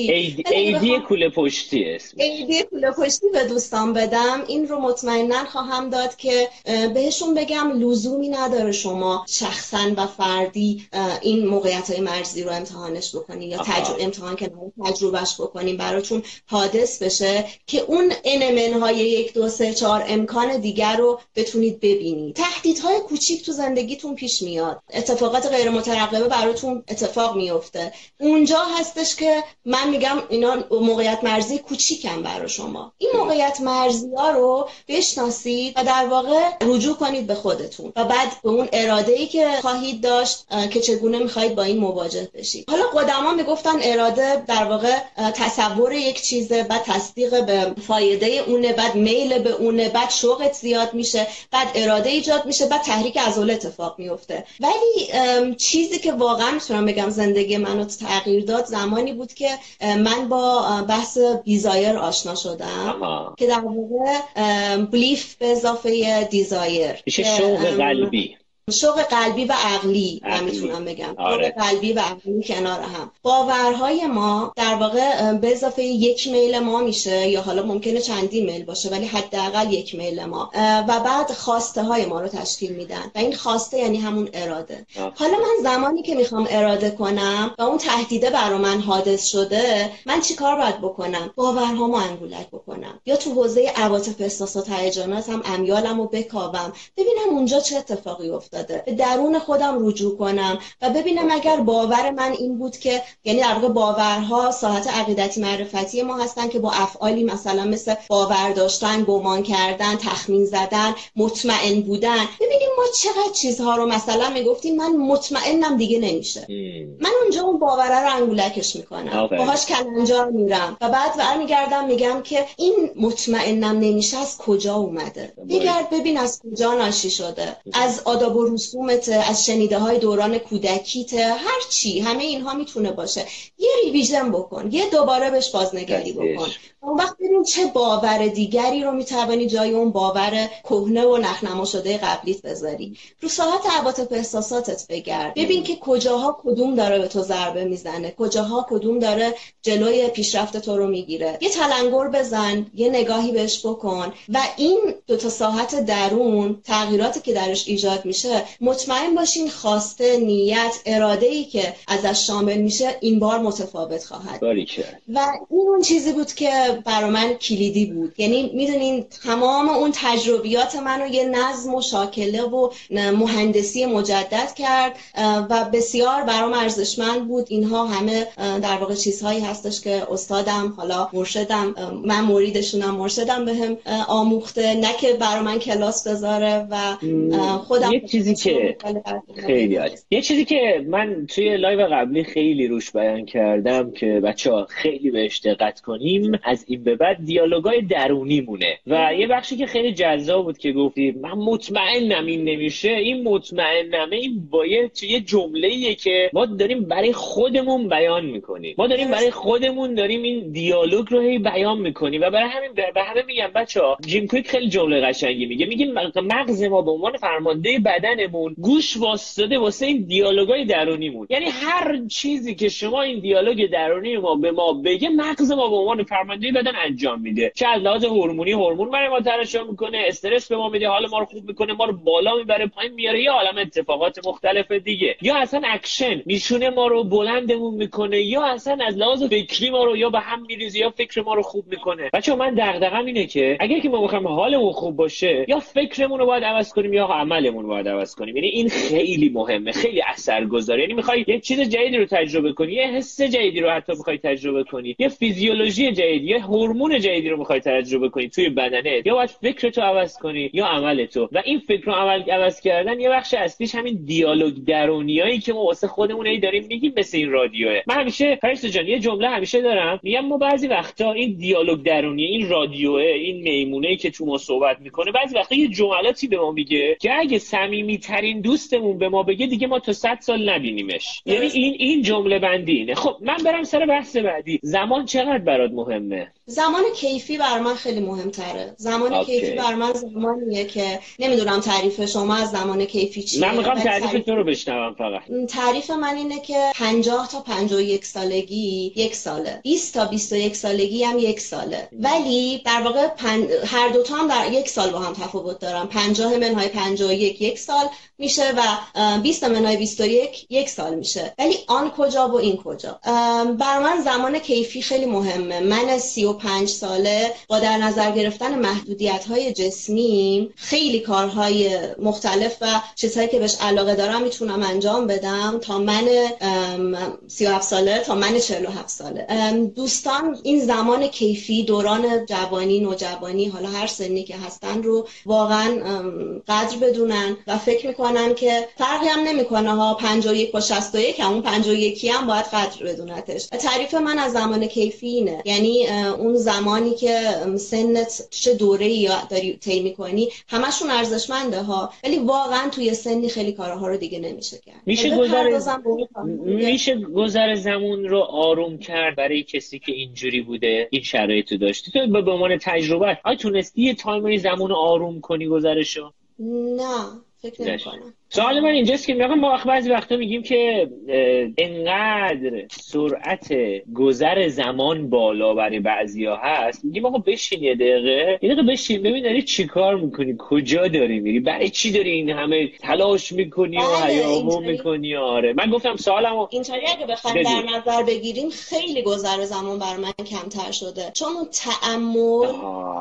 S1: ایدی کوله پشتی اسم
S3: ایدی کوله پشتی به دوستان بدم. این رو مطمئنا خواهم داد که بهشون بگم لزومی نداره شما شخصا و فردی این موقعیت های مرزی رو امتحانش بکنی یا تجربه امتحان که تجربهش بکنیم براتون حادث بشه که اون انمن های یک دو سه چهار امکان دیگر رو بتونید ببینید. تهدیدهای کوچیک تو زندگیتون پیش میاد. اتفاقات غیر مترقبه براتون اتفاق میفته. اونجا هستش که من میگم اینا موقعیت مرزی کوچیکم برای شما. این موقعیت مرزی ها رو بشناسید و در واقع رجوع کنید به خودتون. و بعد به اون اراده ای که خواهید داشت که چگونه می‌خواهید با این مواجه بشید. حالا قدما می‌گفتن اراده در واقع تصور یک چیزه بعد تصدیق به فایده اونه بعد میل به اونه بعد شوقت زیاد میشه بعد اراده ایجاد میشه بعد تحریک عضله اتفاق میفته ولی چیزی که واقعا می‌تونم بگم زندگی منو تغییر داد زمانی بود که من با بحث بیزایر آشنا شدم. که در واقع بلیف به اضافه دیزایر.
S1: میشه شوق قلبی
S3: شوق قلبی و عقلی من می‌تونم بگم. آره. شوق قلبی و عقلی کنار هم. باورهای ما در واقع به اضافه یک میل ما میشه یا حالا ممکنه چندین میل باشه ولی حداقل یک میل ما. و بعد خواسته های ما رو تشکیل میدن. و این خواسته یعنی همون اراده. حالا من زمانی که می‌خوام اراده کنم و اون تهدیده برا من حادث شده من چیکار باید بکنم؟ باورهامو انگولک بکنم. یا تو حوزه عواطف احساسات هیجاناتم امیالم رو بکاوم. ببینم اونجا چه اتفاقی افتاد به درون خودم رجوع کنم و ببینم اگر باور من این بود که یعنی در واقع باورها ساعت عقیدتی معرفتی ما هستن که با افعالی مثلا مثل باور داشتن گمان کردن تخمین زدن مطمئن بودن. ببینیم ما چقدر چیزها رو مثلا می‌گفتیم من مطمئنم دیگه نمیشه. من اونجا اون باوره رو انگولکش می‌کنم. باهاش کلنجار میرم. و بعد برمیگردم میگم که این مطمئنم نمیشه از کجا اومده؟ بگرد ببین از کجا ناشی شده. از آداب و رسومت از شنیده های دوران کودکیت هر چی همه اینها می‌تونه باشه. یه ریویژن بکن یه دوباره بهش بازنگری بکن. اون وقت ببین چه باور دیگری رو می‌توانی جای اون باور کهنه و نخنما شده قبلیت بذاری. رو ساعت عواطف احساساتت بگرد. ببین که کجاها کدوم داره به تو ضربه می‌زنه. کجاها کدوم داره جلوی پیشرفت تو رو می‌گیره. یه تلنگر بزن یه نگاهی بهش بکن و این دو تا ساعت درون تغییراتی که درش ایجاد میشه مطمئن باشین خواسته نیت اراده ای که ازش شامل میشه این بار متفاوت خواهد و این اون چیزی بود که برای من کلیدی بود. یعنی می‌دونین تمام اون تجربیات منو یه نظم و شاکله و مهندسی مجدد کرد و بسیار برام ارزشمند بود. اینها همه در واقع چیزهایی هستش که استادم حالا مرشدم من مریدشونم مرشدم بهم آموخته. نه که برای من کلاس بذاره و خودم
S1: یه چیزی که خیلی یه چیزی که من توی لایو قبلی خیلی روش بیان کردم که بچه ها خیلی بهش دقت کنیم از این به بعد دیالوگای درونی مونه و یه بخشی که خیلی جذاب بود که گفتی من مطمئنم این نمیشه این مطمئنمه این باید یه جمله که ما داریم برای خودمون بیان می‌کنیم. ما داریم برای خودمون داریم این دیالوگ رو هی بیان می‌کنیم. و برای همین به همه میگم بچه ها جیم کویک خیلی جمله قشنگی میگه. میگه مغز ما به عنوان فرمانده بدنمون گوش وایساده واسه این دیالوگای درونیمون. یعنی هر چیزی که شما این دیالوگ درونی ما به ما بگه مغز ما به عنوان فرمانده بدن انجام میده. چه از لحاظ هورمونی هورمون برای ما ترشح می‌کنه استرس به ما میده حال ما رو خوب می‌کنه ما رو بالا می‌بره پایین میاره یه عالم اتفاقات مختلف دیگه. یا اصلا اکشن میشونه ما رو بلندمون می‌کنه یا اصلا از لحاظ فکری ما رو یا به هم میریزه یا فکر ما رو خوب می‌کنه. بچه‌ها من دغدغم اینه که اگر که ما بخوایم حالمون خوب باشه یا فکرمون رو باید عوض کنیم یا عملمون رو باید عوض کنیم. یعنی این خیلی مهمه خیلی اثرگذاره. یعنی می‌خوای یه چیز جدیدی رو تجربه کنی یه حس جدیدی رو حتی می‌خوای تجربه کنی یه فیزیولوژی جدید یه هورمون جدیدی رو می‌خوای تجربه کنی توی بدنت یا باید فکرتو عوض کنی یا عمل تو و این فکر رو عمل عوض کردن یه بخش اصلیش همین دیالوگ درونیایی که ما واسه خودمون ای داریم میگیم مثل این رادیوه. من همیشه پرس جان یه جمله همیشه دارم. میگم ما بعضی وقتا این دیالوگ درونی این رادیوه این میمونه که تو ما صحبت می‌کنه بعضی وقتا یه جملاتی به ما میگه که اگه صمیمی ترین دوستمون به ما بگه دیگه ما تا 100 سال نبینیمش. یعنی این این جمله بندی اینه. خب من برم سر بحث بعدی. زمان چقدر برات مهمه؟
S3: زمان کیفی بر من خیلی مهمتره. زمان آکی. کیفی بر من زمانیه که نمی‌دونم تعریف شما از زمان کیفی چیه.
S1: من می‌خوام تعریف تو رو بشنوم فقط.
S3: تعریف من اینه که 50 تا 51 سالگی یک ساله. 20 تا 21 سالگی هم یک ساله. ولی در واقع پن... هر دوتا هم در یک سال با هم تفاوت دارم 50 منهای 51 یک سال میشه و 20 منهای 21 یک سال میشه. ولی آن کجا و این کجا. بر من زمان کیفی خیلی مهمه. من 35 ساله با در نظر گرفتن محدودیت های جسمی خیلی کارهای مختلف و چیزهایی که بهش علاقه دارم می‌تونم انجام بدم تا من 37 ساله تا من 47 ساله. دوستان این زمان کیفی دوران جوانی نوجوانی حالا هر سنی که هستن رو واقعا قدر بدونن و فکر می‌کنن که فرقی هم نمی‌کنه ها. 51 با 61 همون 51 هم باید قدر بدونتش. تعریف من از زمان کیفی اینه. یعنی اون زمانی که سنت چه دوره یا داری طی می‌کنی همشون ارزشمنده ها. ولی واقعا توی سنی خیلی کارها رو دیگه نمیشه کرد.
S1: میشه یعنی گذر میشه گذر زمان رو آروم کرد برای کسی که اینجوری بوده این شرایط داشتی تو به عنوان تجربه آیا تونستی یه تایمری زمان رو آروم کنی گذرشو
S3: نه. فکر نمی‌کنم
S1: سوال من اینجاست که ما بعضی وقتا میگیم که انقدر سرعت گذر زمان بالا برای بعضیا هست. میگیم آقا بشین یه دقیقه. یه دقیقه بشین. ببین داری چیکار می‌کنی؟ کجا داری میری؟ برای چی داری این همه تلاش می‌کنی و بله، هیاهو می‌کنی؟ آره. من گفتم سوالمو
S3: اینطوری اگه بخوایم در نظر بگیریم خیلی گذر زمان بر من کمتر شده. چون اون تعمل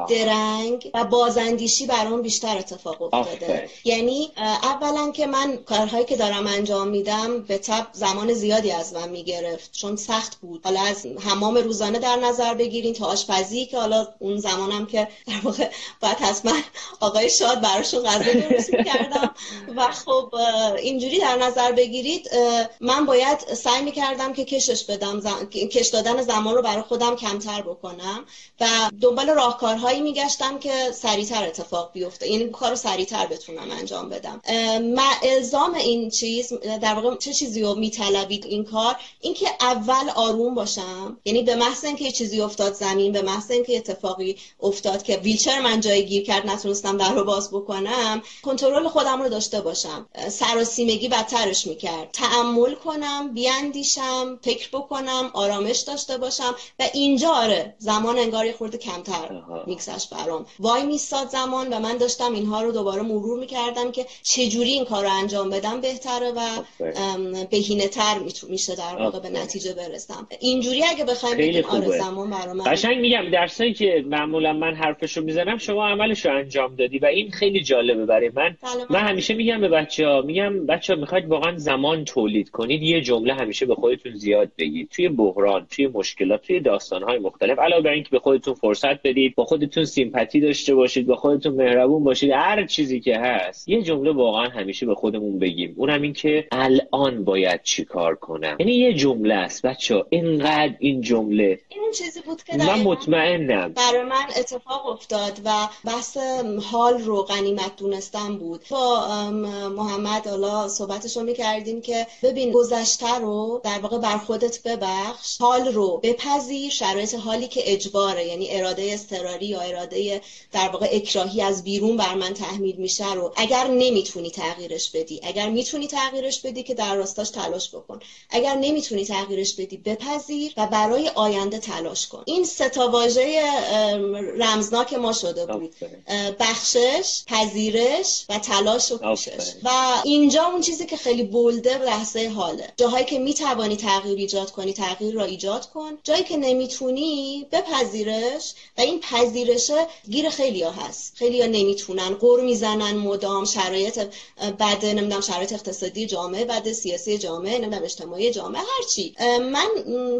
S3: درنگ و بازاندیشی برام بیشتر اتفاق افتاده. یعنی اولا که من کارهایی که دارم انجام میدم به تب زمان زیادی از من می‌گرفت. چون سخت بود. حالا از حمام روزانه در نظر بگیرین تا آشپزی که حالا اون زمانم که در واقع باید حتما آقای شاد براشون غذا درست می‌کردم. و خب اینجوری در نظر بگیرید من باید سعی می‌کردم که کشش بدم کش دادن زمان رو برای خودم کمتر بکنم. و دنبال راهکارهایی میگشتم که سریعتر اتفاق بیفته. یعنی کارو سریعتر بتونم انجام بدم. الزام این چیز در واقع چه چیزی رو میطلبید این کار؟ اینکه اول آروم باشم. یعنی به محض اینکه یه چیزی افتاد زمین به محض اینکه اتفاقی افتاد که ویلچر من جای گیر کرد نتونستم در رو باز بکنم کنترل خودم رو داشته باشم. سراسیمگی بدترش می‌کرد. تعمل کنم بیاندیشم فکر بکنم آرامش داشته باشم و اینجا آره زمان انگار یه خورده کمتر میگذشت برام. وای میستاد زمان و من داشتم اینها رو دوباره مرور می‌کردم که چجوری این کار رو انجام بدم بهتره و بهینه تر میشه در واقع به نتیجه برسم. اینجوری اگه بخوایم بگیم آره زمان برام
S1: قشنگ میگم درسایی که معمولا من حرفشو می‌زنم شما عملش رو انجام دادی و این خیلی جالبه برای من. من همیشه میگم به بچه ها میگم بچه ها می‌خواید واقعا زمان تولید کنید. یه جمله همیشه به خودتون زیاد بگید. توی بحران توی مشکلات توی داستانهای مختلف علاوه بر اینکه به خودتون فرصت بدید با خودتون سیمپاتی داشته باشید با خودتون مهربون باشید هر چیزی که هست یه جمله واقعا همیشه به خودمون بگیم. اونم این که الان باید چی کار کنم. یعنی یه جمله است بچه اینقدر این جمله.
S3: این چیزی بود که
S1: من مطمئنم.
S3: برای من اتفاق افتاد و بحث حال رو غنیمت دونستم بود. با محمد حالا صحبتش رو می‌کردیم که ببین گذشته رو در واقع بر خودت ببخش. حال رو بپذیر شرایط حالی که اجباره. یعنی اراده اضطراری یا اراده در واقع اکراهی از بیرون بر من تحمیل میشه رو. اگر نمی‌تونی تغییرش بدی. اگر می‌تونی تغییرش بدی که در راستاش تلاش بکن. اگر نمی‌تونی تغییرش بدی بپذیر و برای آینده تلاش کن. این سه تا واژه رمزناک ما شده بود. بخشش پذیرش و تلاش و کوشش. و اینجا اون چیزی که خیلی بولده لحظه حاله. جاهایی که می‌توانی تغییر ایجاد کنی تغییر را ایجاد کن. جایی که نمی‌تونی بپذیرش. و این پذیرشه گیر خیلی ها هست. خیلی ها نمی‌تونن. قر می‌زنن مدام شرایط بعد نمی‌دونم شرایط اقتصادی جامعه بعد سیاسی جامعه نمی‌دونم اجتماعی جامعه هر چی. من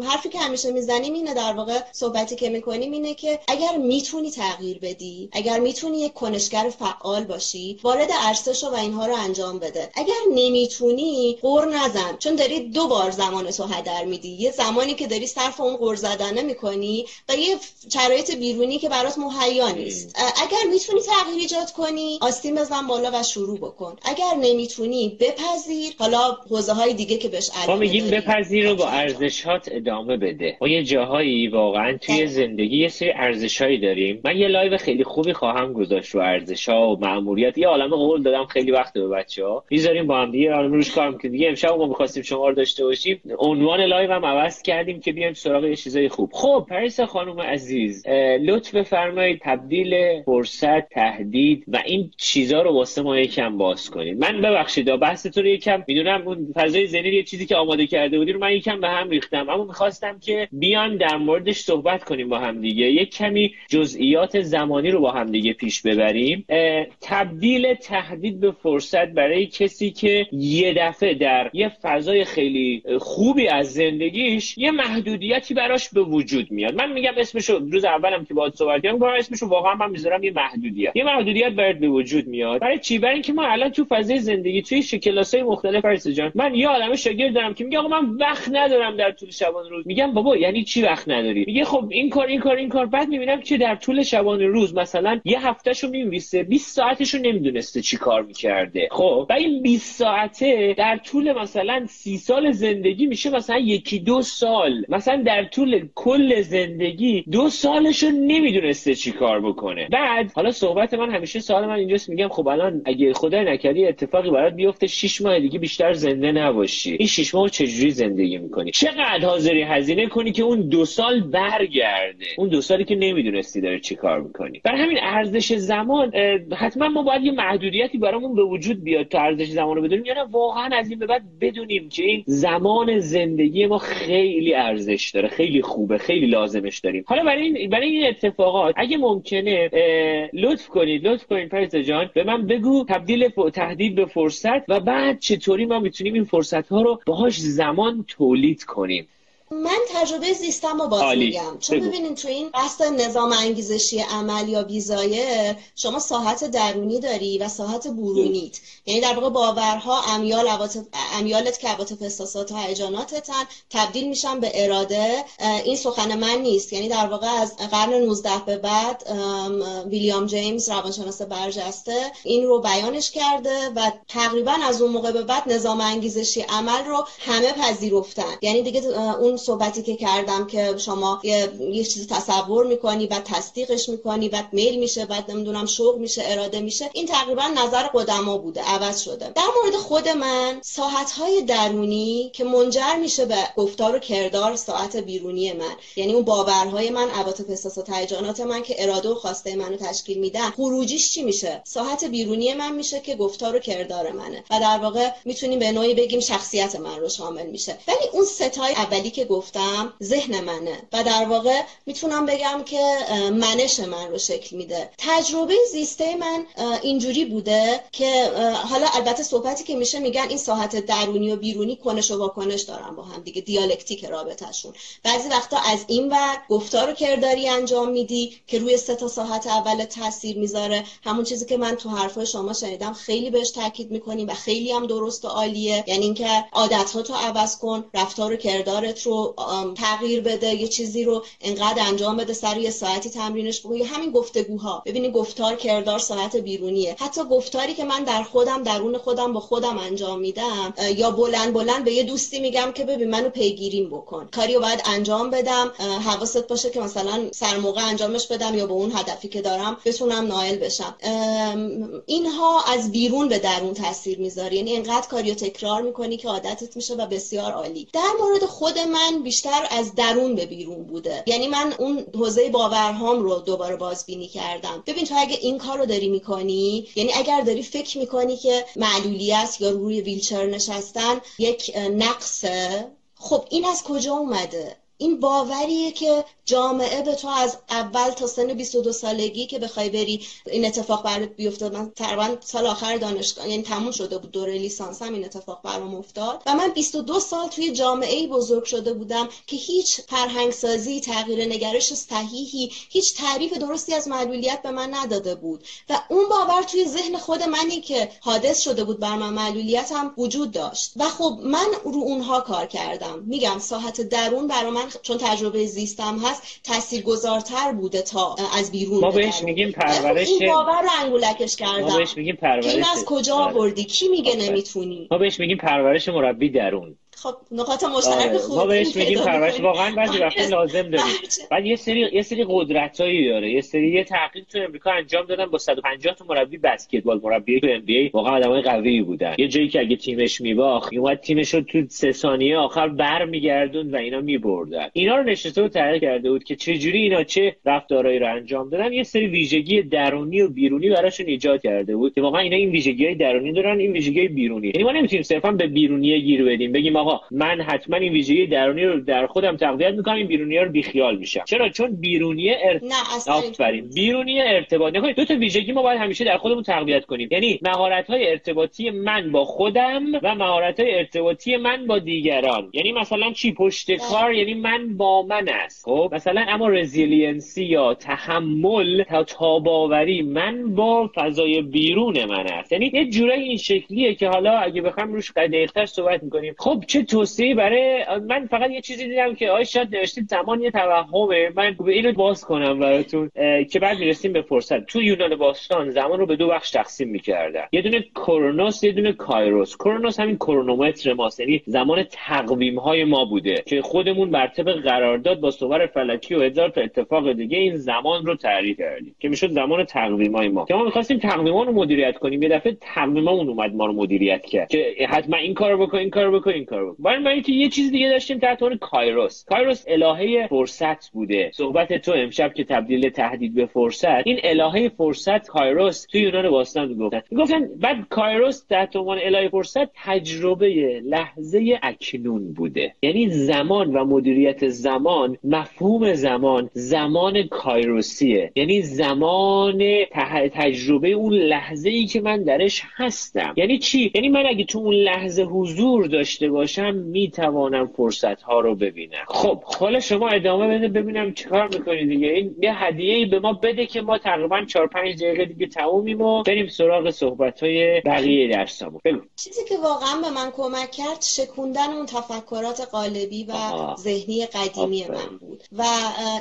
S3: حرفی که همیشه می‌زنیم اینه در واقع صحبتی که می‌کنیم اینه که اگر می‌تونی تغییر بدی اگر می‌تونی یک کنشگر فعال باشی وارد ارزش و اینها رو انجام بده. اگر نمی‌تونی قر نزن. چون داری دو بار زمان تو هدر میدی. یه زمانی که داری صرف اون قر زدنه می‌کنی و یه شرایط بیرونی که برات مهیا نیست. اگر می‌تونی تغییر ایجاد کنی آستین بزن بالا و شروع بکن. اگر نمی‌تونی بپذیر حالا حوزه های دیگه که بهش
S1: ما میگیم بپذیر رو با ارزشات ادامه بده. ما یه جاهایی واقعا توی زندگی یه سری ارزشهایی داریم. من یه لایو خیلی خوبی خواهم گذاشت رو ارزش ها و مأموریت. یه عالمه قول دادم خیلی وقت به بچه ها می‌ذاریم با هم دیگه. روش کار که دیگه امشب ما می‌خواستیم شما رو داشته باشیم. عنوان لایو هم عوض کردیم که بیایم سراغ یه چیزای خوب. خب پریسا خانم عزیز لطف بفرمایید تبدیل فرصت تهدید و این چیزا رو واسه ما یکم باز کنید من ببخشید بحثتون رو یکم می‌دونم اون فضای ذهنی یه چیزی که آماده کرده بودی رو من یکم به هم ریختم. اما می‌خواستم که بیان در موردش صحبت کنیم با هم دیگه. یک کمی جزئیات زمانی رو با هم دیگه پیش ببریم. تبدیل تهدید به فرصت برای کسی که یه دفعه در یه فضای خیلی خوبی از زندگیش یه محدودیتی براش به وجود میاد. من میگم اسمشو روز اولم که باهات صحبت کردم اسمشو واقعا من می‌ذارم یه محدودیت. یه محدودیت برات به وجود میاد. برای چی؟ برای اینکه ما الان تو فضای زندگی توی های مختلف هست جان. من یه عالمه شاگرد دارم که میگه آقا من وقت ندارم در طول شبانه روز. میگم بابا یعنی چی وقت نداری؟ میگه خب این کار این کار این کار. بعد می‌بینم که در طول شبانه روز مثلا یه هفتهشو می‌نویسه 20 ساعتشو نمی‌دونسته چی کار می‌کرده. خب؟ و این 20 ساعته در طول مثلا سی سال زندگی میشه مثلا یکی دو سال. مثلا در طول کل زندگی دو سالشو نمی‌دونسته چی کار بکنه. بعد حالا صحبت من همیشه سوال من اینجاست. میگم خب الان اگه خدا نکردی اتفاقی برات بیفته 6 ماه دیگه بیشتر زنده نباشی. این 6 ماه چجوری زندگی می‌کنی؟ چقدر حاضری هزینه کنی که اون دو سال برگرده؟ اون دو سالی که نمی‌دونستی داره چی کار می‌کنی. برای همین ارزش زمان حتما ما باید یه محدودیتی برامون به وجود بیاد تا ارزش زمان رو بدونیم. یا نه واقعا از این به بعد بدونیم که این زمان زندگی ما خیلی ارزش داره خیلی خوبه خیلی لازمش داریم. حالا برای این برای این اتفاقات اگه ممکنه لطف کنید لطف کنید پریسا جان به من بگو تبدیل تهدید به فرصت و بعد چطوری ما می‌تونیم این فرصت ها رو باهاش زمان تولید کنیم.
S3: من تجربه زیستم رو باز میگم. چون ببینید تو این بحث نظام انگیزشی عمل یا بیزایر شما ساحت درونی داری و ساحت برونیت. یعنی در واقع باورها امیال امیالت که عواطف احساسات و هیجاناتتن تبدیل میشن به اراده. این سخن من نیست. یعنی در واقع از قرن 19 به بعد ویلیام جیمز روانشناس برجسته این رو بیانش کرده و تقریبا از اون موقع به بعد نظام انگیزشی عمل رو همه پذیرفتن. یعنی دیگه اون صحبتی که کردم که شما یه, یه چیزی تصور می‌کنی و تصدیقش می‌کنی و میل میشه بعد نمی‌دونم شوق میشه اراده میشه این تقریبا نظر قدما بوده عوض شده. در مورد خود من ساعت های درونی که منجر میشه به گفتار و کردار ساعت بیرونی من یعنی اون باورهای من عواطف احساسات هیجانات من که اراده و خواسته منو تشکیل میدن خروجیش چی میشه؟ ساعت بیرونی من میشه که گفتار و کردار منه. و در واقع می‌تونیم به نوعی بگیم شخصیت من رو شامل میشه. ولی اون ستای اولی که گفتم ذهن منه و در واقع می‌تونم بگم که منش من رو شکل میده. تجربه زیسته من اینجوری بوده که حالا البته صحبتی که میشه میگن این ساحت درونی و بیرونی کنش و واکنش دارن با هم دیگه دیالکتیک رابطهشون. بعضی وقتا از این ور گفتار و کرداری انجام میدی که روی سه تا ساحت اول تاثیر می‌ذاره. همون چیزی که من تو حرفای شما شنیدم خیلی بهش تاکید می‌کنیم و خیلی هم درست و عالیه. یعنی اینکه عادت تو عوض کن رفتار و کردارت رو تغییر بده یه چیزی رو انقدر انجام بده سر یه ساعتی تمرینش بکنی همین گفتگوها. ببینی گفتار کردار ساعت بیرونیه. حتی گفتاری که من در خودم درون خودم با خودم انجام میدم یا بلند بلند به یه دوستی میگم که ببین منو پیگیریم بکن. کاری رو باید انجام بدم حواست باشه که مثلا سر موقع انجامش بدم یا به اون هدفی که دارم بتونم نائل بشم. اینها از بیرون به درون تاثیر می‌ذاره. یعنی انقدر کاریو تکرار می‌کنی که عادتت میشه و بسیار عالی. در مورد خود من بیشتر از درون به بیرون بوده. یعنی من اون حوزه باورهام رو دوباره بازبینی کردم. ببین تو اگه این کار رو داری می‌کنی یعنی اگر داری فکر می‌کنی که معلولیت یا روی ویلچر نشستن یک نقصه. خب این از کجا اومده؟ این باوریه که جامعه به تو از اول تا سن 22 سالگی که بخوای بری این اتفاق برات بیفته من تقریبا سال آخر دانشگاه یعنی تموم شده بود دوره لیسانسم این اتفاق برام افتاد. و من 22 سال توی جامعه بزرگ شده بودم که هیچ فرهنگسازی تغییر نگرش صحیحی هیچ تعریف درستی از معلولیت به من نداده بود. و اون باور توی ذهن خود منی که حادث شده بود بر من معلولیت هم وجود داشت. و خب من رو اونها کار کردم. میگم ساحت درون برای من چون تجربه زیستم هست تاثیرگذارتر بوده تا از بیرون
S1: ما بهش میگیم پرورش
S3: این باور رو انگولکش کردم.
S1: ما بهش میگیم پرورش
S3: این از کجا
S1: آره.
S3: آوردی؟ کی میگه نمی‌تونی؟
S1: ما بهش میگیم پرورش مربی درون.
S3: خب نقاط مشترک
S1: آره.
S3: خوب
S1: ما بهش میگیم پرورش. واقعا بعضی
S3: آره.
S1: وقتا لازم داریم.
S3: بله.
S1: بعد یه سری یه سری قدرتایی داره. یه سری یه تحقیق تو امریکا انجام دادن با 150 تا مربی بسکتبال مربی تو ام بی ای واقعا آدمای قوی بودن. یه جایی که اگه تیمش میباخت اومد تیمش رو تو سه ثانیه آخر برمیگردوند و اینا میبردن. اینا رو نشسته و تحقیق کرده بود که چه جوری اینا چه رفتارهایی رو انجام دادن. یه سری ویژگی درونی و بیرونی براشون ایجاد کرده بود که واقعا اینا این ویژگی های درونی دارن این ویژگی های بیرونی. یعنی ما نمی‌تونیم صرفا به بیرونی گیر بدیم. بگیم آقا من حتما این ویژگی درونی رو در خودم تقویت می‌کنم این بیرونی رو بیخیال میشم. چرا؟ چون بیرونی ارت...
S3: نه
S1: آفرین. بیرونی ارتباط. نکنید دو تا ویژگی ما باید همیشه در خودمون تقویت کنیم. یعنی مهارت های ارتباطی من با خودم و مهارت های ارتباطی من با دیگران. یعنی مثلا چی؟ پشت کار یعنی من با من است. خب مثلا اما رزیلینسی یا تحمل تا تاباوری من با فضای بیرون من است. یعنی یه جورایی این شکلیه که حالا اگه بخوام روش دقیق‌تر صحبت می‌کنیم. خب چه توصیه برای من فقط یه چیزی دیدم که آی شاید نوشتید زمان یه توهمه. من اینو باز کنم براتون که بعد می‌رسیم به فرصت. تو یونان باستان زمان رو به دو بخش تقسیم می‌کردن. یه دونه کرونوس یه دونه کایروس. کرونوس همین کرونومتر ماست یعنی زمان تقویم های ما بوده که خودمون بر طبق قرارداد با صور فلکی و هزار تا اتفاق دیگه این زمان رو تعریف کردیم که می‌شد زمان تقویم های ما. که ما می‌خواستیم تقویما رو مدیریت کنیم. یه دفعه تقویممون اومد ما رو مدیریت کرد که حتما این کارو بکن این کارو بکن این کارو بکن برای اینکه یه چیز دیگه داشتیم تحت عنوان کایروس. کایروس الهه فرصت بوده. صحبت تو امشب که تبدیل تهدید به فرصت این الهه فرصت کایروس تو یونان باستان می‌گفتن. می‌گفتن بعد کایروس تحت عنوان الهه فرصت تجربه لحظه اکنون بوده. یعنی زمان و مدیریت زمان مفهوم زمان زمان کایروسیه. یعنی زمان ته- تجربه اون لحظه ای که من درش هستم. یعنی چی؟ یعنی من اگه تو اون لحظه حضور داشته باشم می‌توانم فرصت ها رو ببینم. خب حالا شما ادامه بده ببینم چیکار می‌کنید دیگه. این یه هدیه ای به ما بده که ما تقریبا 4 5 دقیقه دیگه تمومیم و بریم سراغ صحبت های بقیه درسامون. بگو.
S3: چیزی که واقعا به من کمک کرد شکوندن اون تفکرات قالبی و. ذهنی قدیمی
S1: آفرین.
S3: من بود. و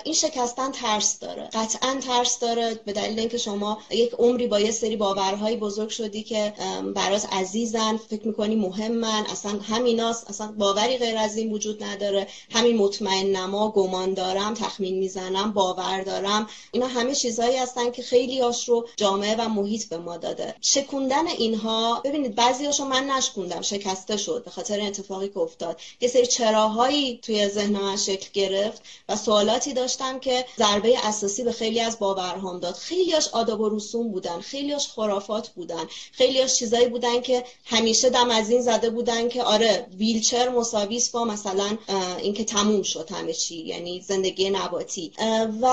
S3: این شکستن ترس داره. قطعا ترس داره به دلیل اینکه شما یک عمری با یه سری باورهایی بزرگ شدی که برات عزیزن فکر می‌کنی مهمن اصلا همیناست. اصلا باوری غیر از این وجود نداره. همین مطمئن نما گمان دارم تخمین می‌زنم باور دارم. اینا همه چیزهایی هستن که خیلی هاش رو جامعه و محیط به ما داده. شکوندن اینها ببینید بعضی هاشو من نشکوندم شکسته شد به خاطر اتفاقی که افتاد. یه سری چراهایی توی ذهن من شکل گرفت و سوالاتی داشتم که ضربه اساسی به خیلی از باورهام داد. خیلیاش آداب و رسوم بودن خیلیاش خرافات بودن خیلیاش چیزایی بودن که همیشه دم از این زده بودن که آره ویلچر مساویس با مثلا اینکه تموم شد همه چی یعنی زندگی نباتی. و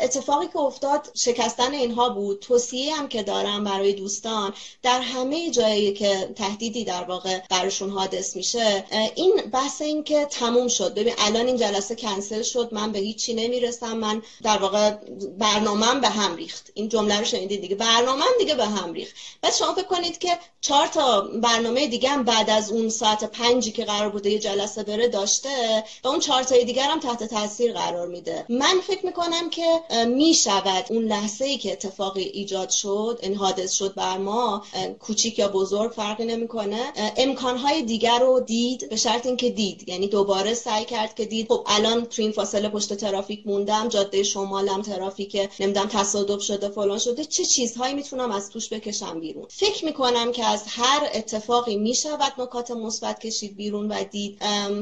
S3: اتفاقی که افتاد شکستن اینها بود. توصیه هم که دارم برای دوستان در همه جایی که تهدیدی در واقع براشون حادث میشه این بحث این که تموم شد. ببین الان این جلسه کنسل شد من به هیچی نمی‌رسم. من در واقع برنامهم به هم ریخت. این جمله رو شنیدید دیگه. برنامهم دیگه به هم ریخت. بعد شما فکر کنید که چهار تا برنامه دیگه هم بعد از اون ساعت پنجی که قرار بوده یه جلسه بره داشته و اون چهار تای دیگر هم تحت تاثیر قرار میده. من فکر می‌کنم که می‌شود اون لحظه ای که اتفاقی ایجاد شد این حادث شد بر ما کوچیک یا بزرگ فرقی نمی‌کنه. امکانهای دیگر رو دید به شرط اینکه دید. یعنی دوباره سعی کرد که دید. خب الان تو این فاصله پشت ترافیک موندم جاده شمالم ترافیک نمی‌دونم تصادف شده فلان شده چه چیزهایی می‌تونم از توش بکشم بیرون؟ فکر می‌کنم که از هر اتفاقی می‌شود نکات مثبت مثبت کشید بیرون و دید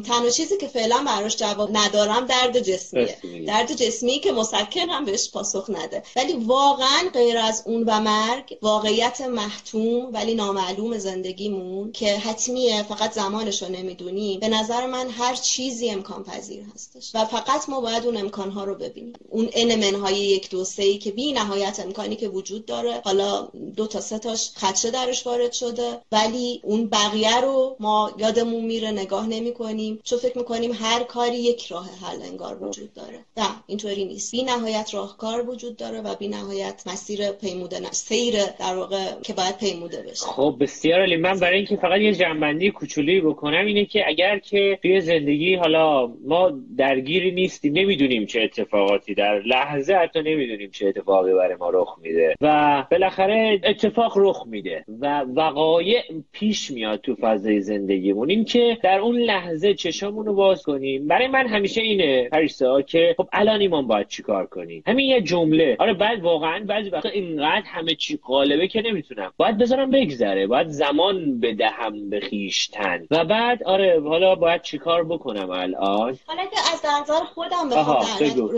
S3: تنها چیزی که فعلا براش جواب ندارم درد جسمیه. درد جسمی که مسکن هم بهش پاسخ نده. ولی واقعا غیر از اون و مرگ واقعیت محتوم ولی نامعلوم زندگیمون که حتمیه فقط زمانش رو نمی‌دونیم به نظر من هر چیزی امکان پذیر هستش. و فقط ما باید اون امکانها رو ببینیم. اون های یک دو سه ای که بی نهایت امکانی که وجود داره. حالا دو تا سه تاش خدشه درش وارد شده. ولی اون بقیه رو ما یادمون میره نگاه نمی کنیم چون فکر می‌کنیم هر کاری یک راه حل انگار وجود داره. نه اینطوری نیست. بی نهایت راهکار وجود داره و بی نهایت مسیر پیموده نه سیر در واقع که باید پیموده بشه.
S1: خب بسیار علی من برای اینکه فقط یه جنبندی کوچولی بکنم اینه که اگر که توی زندگی حالا ما درگیری نیستیم نمی‌دونیم چه اتفاقاتی در لحظه حتی نمی‌دونیم چه اتفاقی برای ما رخ میده و بالاخره اتفاق رخ میده و وقایع پیش میاد تو فضای زندگیمون این که در اون لحظه چشامون رو باز کنیم. برای من همیشه اینه پریسا که خب الان ایمان باید چیکار کنیم همین یه جمله. آره بعد واقعا بعضی وقتا اینقدر همه چی قالبه که نمی‌تونم. باید بذارم بگذره. باید زمان بدهم به خیشتن. و بعد آره حالا باید چیکار بکنم الان؟
S3: حالا که از نظر خودم بخوام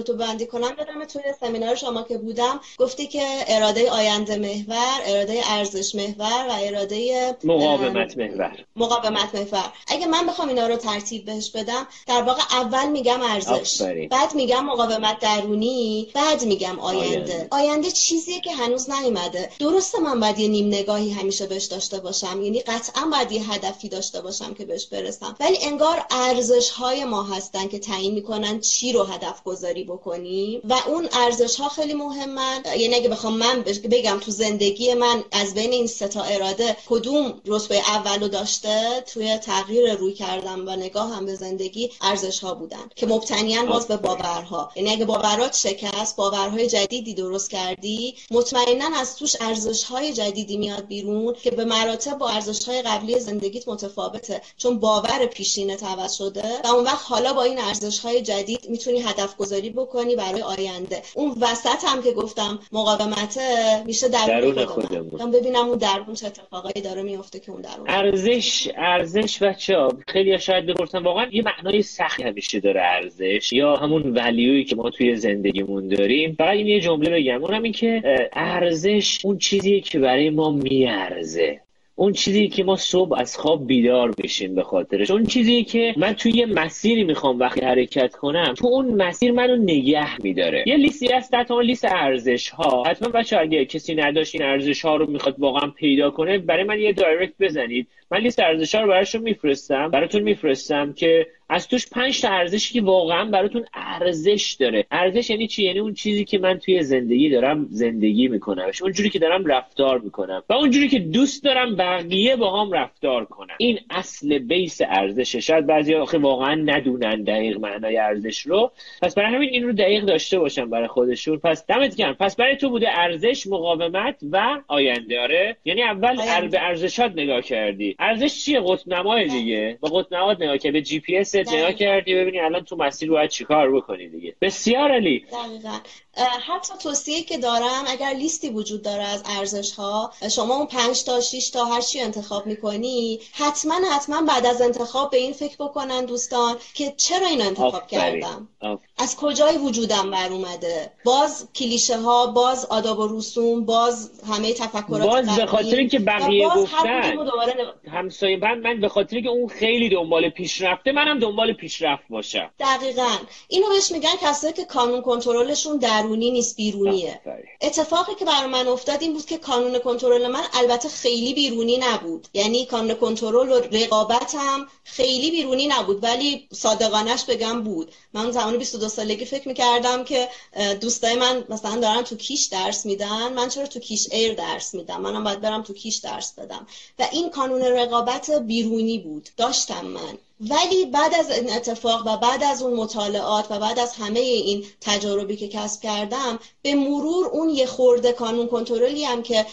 S3: رو بندی کنم بدم توی سمینار شما که بودم گفتی که اراده آینده محور اراده ارزش محور و اراده
S1: مقاومت محور.
S3: مقاومت محور اگه من بخوام اینا رو ترتیب بهش بدم در واقع اول میگم ارزش بعد میگم مقاومت درونی بعد میگم آینده. آینده. چیزیه که هنوز نیومده. درسته من باید یه نیم نگاهی همیشه بهش داشته باشم یعنی قطعا باید یه هدفی داشته باشم که بهش برسم. ولی انگار ارزش های ما هستن که تعیین می‌کنن چی رو هدف گذاری بکنیم. و اون ارزش ها خیلی مهمن. یعنی اگه بخوام من بگم تو زندگی من از بین این سه تا اراده کدوم رتبه اولو داشته توی تغییر روی کردم و نگاه هم به زندگی ارزش ها بودن که مبتنیان باز به باورها. یعنی اگه باورات شکست باورهای جدیدی درست کردی مطمئنا از توش ارزش های جدیدی میاد بیرون که به مراتب با ارزش های قبلی زندگیت متفاوته. چون باور پیشینت عوض شده و اون وقت حالا با این ارزش های جدید می‌تونی هدف گذاری بکنی برای آینده. اون وسط هم که گفتم مقاومت میشه درون, درون خودمون. ببینم اون درون چه اتفاقایی داره میفته که اون درون.
S1: ارزش ارزش بچه خیلی شاید بپرسن واقعا یه معنای سختی همیشه داره ارزش. یا همون ولیویی که ما توی زندگیمون داریم. فقط این یه جمله بگم. اونم این که ارزش اون چیزیه که برای ما میارزه. اون چیزی که ما صبح از خواب بیدار بشیم به خاطرش. اون چیزی که من توی یه مسیری می‌خوام وقتی حرکت کنم تو اون مسیر منو نگه میداره. یه لیستی هست حتی لیست ارزش ها حتما بچه اگه کسی نداشت این ارزش ها رو می‌خواد واقعا پیدا کنه برای من یه دایرکت بزنید. من لیست ارزش ها رو براشون میفرستم براتون میفرستم که از توش پنج تا ارزشی که واقعا براتون ارزش داره. ارزش یعنی چی؟ یعنی اون چیزی که من توی زندگی دارم زندگی می‌کنم اونجوری که دارم رفتار می‌کنم. و اونجوری که دوست دارم بقیه با هم رفتار کنم. این اصل base ارزشه. شاید بعضی آخه واقعا ندونن دقیق معنای ارزش رو. پس برای همین این رو دقیق داشته باشم برای خودشون. پس دمت گرم. پس برای تو بوده ارزش مقاومت و آینده. آره؟ یعنی اول به ارزشات نگاه کردی. ارزش چیه؟ قطب نمای دیگه. با قطب نما نگاه که به جی پی اس نگاه کردی ببینی الان تو مسیر باید چیکار بکنی دیگه بسیار علی
S3: دقیقا حتی توصیه که دارم اگر لیستی وجود داره از ارزش ها شما اون پنج تا 6 تا هر چی انتخاب می‌کنی حتما حتما بعد از انتخاب به این فکر بکنن دوستان که چرا این انتخاب کردم؟ از کجای وجودم بر اومده؟ باز کلیشه ها باز آداب و رسوم باز همه تفکرات
S1: باز به خاطر اینکه بقیه گفتن همسایه من من به خاطر که اون خیلی دنبال پیشرفته منم دنبال پیشرفت باشم.
S3: دقیقا. اینو بهش میگن کسایی که قانون کنترلشون درونی نیست بیرونیه. اتفاقی که برای من افتاد این بود که کانون کنترل من البته خیلی بیرونی نبود. یعنی کانون کنترل و رقابتم خیلی بیرونی نبود ولی صادقانش بگم بود. من زمان 22 سالگی فکر می‌کردم که دوستای من مثلا دارن تو کیش درس میدن من چرا تو کیش ایر درس میدم؟ منم باید برم تو کیش درس بدم. و این کانون رقابت بیرونی بود. داشتم من. ولی بعد از این اتفاق و بعد از اون مطالعات و بعد از همه این تجاربی که کسب کردم به مرور اون یه خورده کانون کنترلی هم که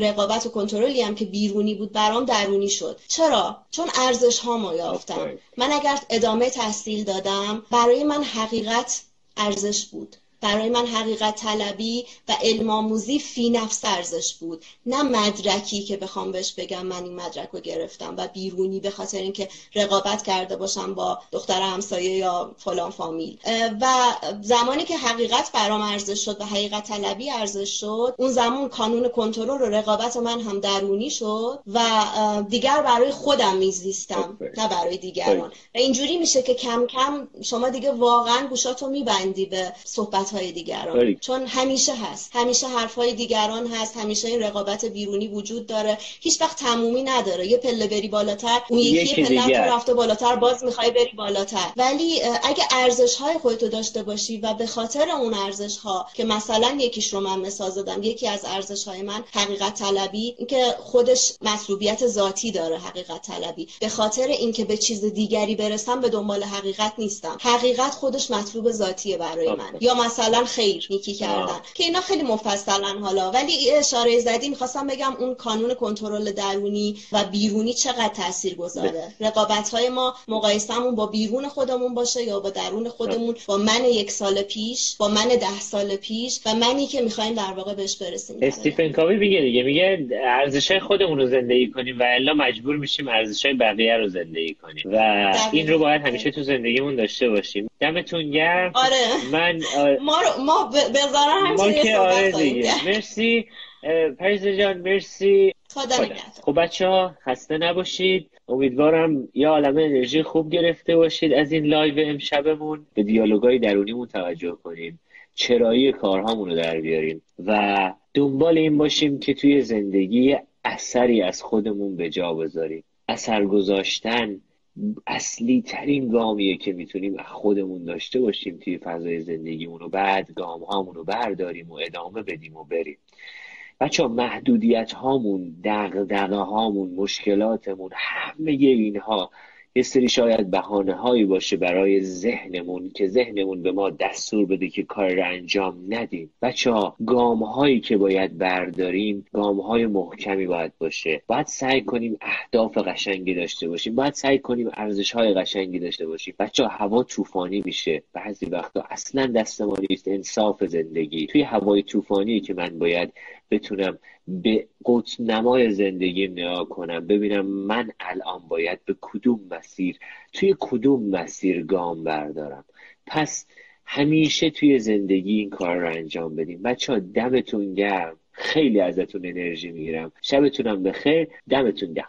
S3: رقابت و کنترلی هم که بیرونی بود برام درونی شد. چرا؟ چون ارزش ها ما یافتم من اگر ادامه تحصیل دادم برای من حقیقت ارزش بود. برای من حقیقت طلبی و علم آموزی فی نفس ارزش بود. نه مدرکی که بخوام بهش بگم من این مدرک رو گرفتم و بیرونی به خاطر اینکه رقابت کرده باشم با دختر همسایه یا فلان فامیل. و زمانی که حقیقت برام ارزش شد و حقیقت طلبی ارزش شد اون زمان کانون کنترل و رقابت من هم درونی شد و دیگر برای خودم میزیستم نه برای دیگران. و اینجوری میشه که کم کم شما دیگه واقعا گوشاتو میبندی به صحبت های دیگران. چون همیشه هست. همیشه حرف های دیگران هست. همیشه این رقابت بیرونی وجود داره. هیچ وقت تمومی نداره. یه پله بری بالاتر اون یکی پله رفته بالاتر باز می‌خوای بری بالاتر. ولی اگه ارزش های خودتو داشته باشی و به خاطر اون ارزش ها که مثلا یکیش رو من مثال زدم یکی از ارزش های من حقیقت طلبی اینکه خودش مطلوبیت ذاتی داره حقیقت طلبی. به خاطر اینکه به چیز دیگری برسم به دنبال حقیقت نیستم. حقیقت خودش مطلوب ذاتیه برای من. یا مثلا خیر نیکی کردن که اینا خیلی مفصلن حالا. ولی اشاره زدی می‌خواستم بگم اون کانون کنترل درونی و بیرونی چقدر تاثیر گذاره؟ رقابت های ما مقایسهمون با بیرون خودمون باشه یا با درون خودمون؟ با من یک سال پیش با من ده سال پیش و منی که می‌خوایم در واقع بهش برسیم.
S1: استیفن کاوی میگه دیگه میگه ارزش خودمون رو زندگی کنیم و الا مجبور میشیم ارزش بقیه رو زندگی کنیم. و این رو باید همیشه تو زندگیمون داشته باشیم. دمتون گرم.
S3: آره.
S1: من
S3: ما رو ما بذارم
S1: ما که آره دیگه. مرسی. پریسا جان مرسی.
S3: خدا
S1: خب بچه ها خسته نباشید. امیدوارم یه عالمه انرژی خوب گرفته باشید از این لایو امشبمون. به دیالوگای درونیمون توجه کنیم. چرایی کارهامون رو در بیاریم. و دنبال این باشیم که توی زندگی اثری از خودمون به جا بذاریم. اثر گذاشتن اصلی ترین گامیه که می‌تونیم خودمون داشته باشیم توی فضای زندگیمون و بعد گام هامون رو برداریم و ادامه بدیم و بریم. بچه محدودیت هامون دقدقه هامون مشکلاتمون همه اینها یه سری شاید بهانه هایی باشه برای ذهنمون که ذهنمون به ما دستور بده که کار رو انجام ندیم. بچه ها گام هایی که باید برداریم گام های محکمی باید باشه. باید سعی کنیم اهداف قشنگی داشته باشیم. باید سعی کنیم ارزش های قشنگی داشته باشیم. بچه ها هوا طوفانی میشه. بعضی وقتا اصلا دست ما نیست. انصاف زندگی. توی هوای طوفانی که من باید بتونم به قطب نمای زندگیم نگاه کنم ببینم من الان باید به کدوم مسیر توی کدوم مسیر گام بردارم. پس همیشه توی زندگی این کار رو انجام بدیم بچه ها دمتون گرم. خیلی ازتون انرژی می‌گیرم. شبتونم بخیر. دمتون گرم.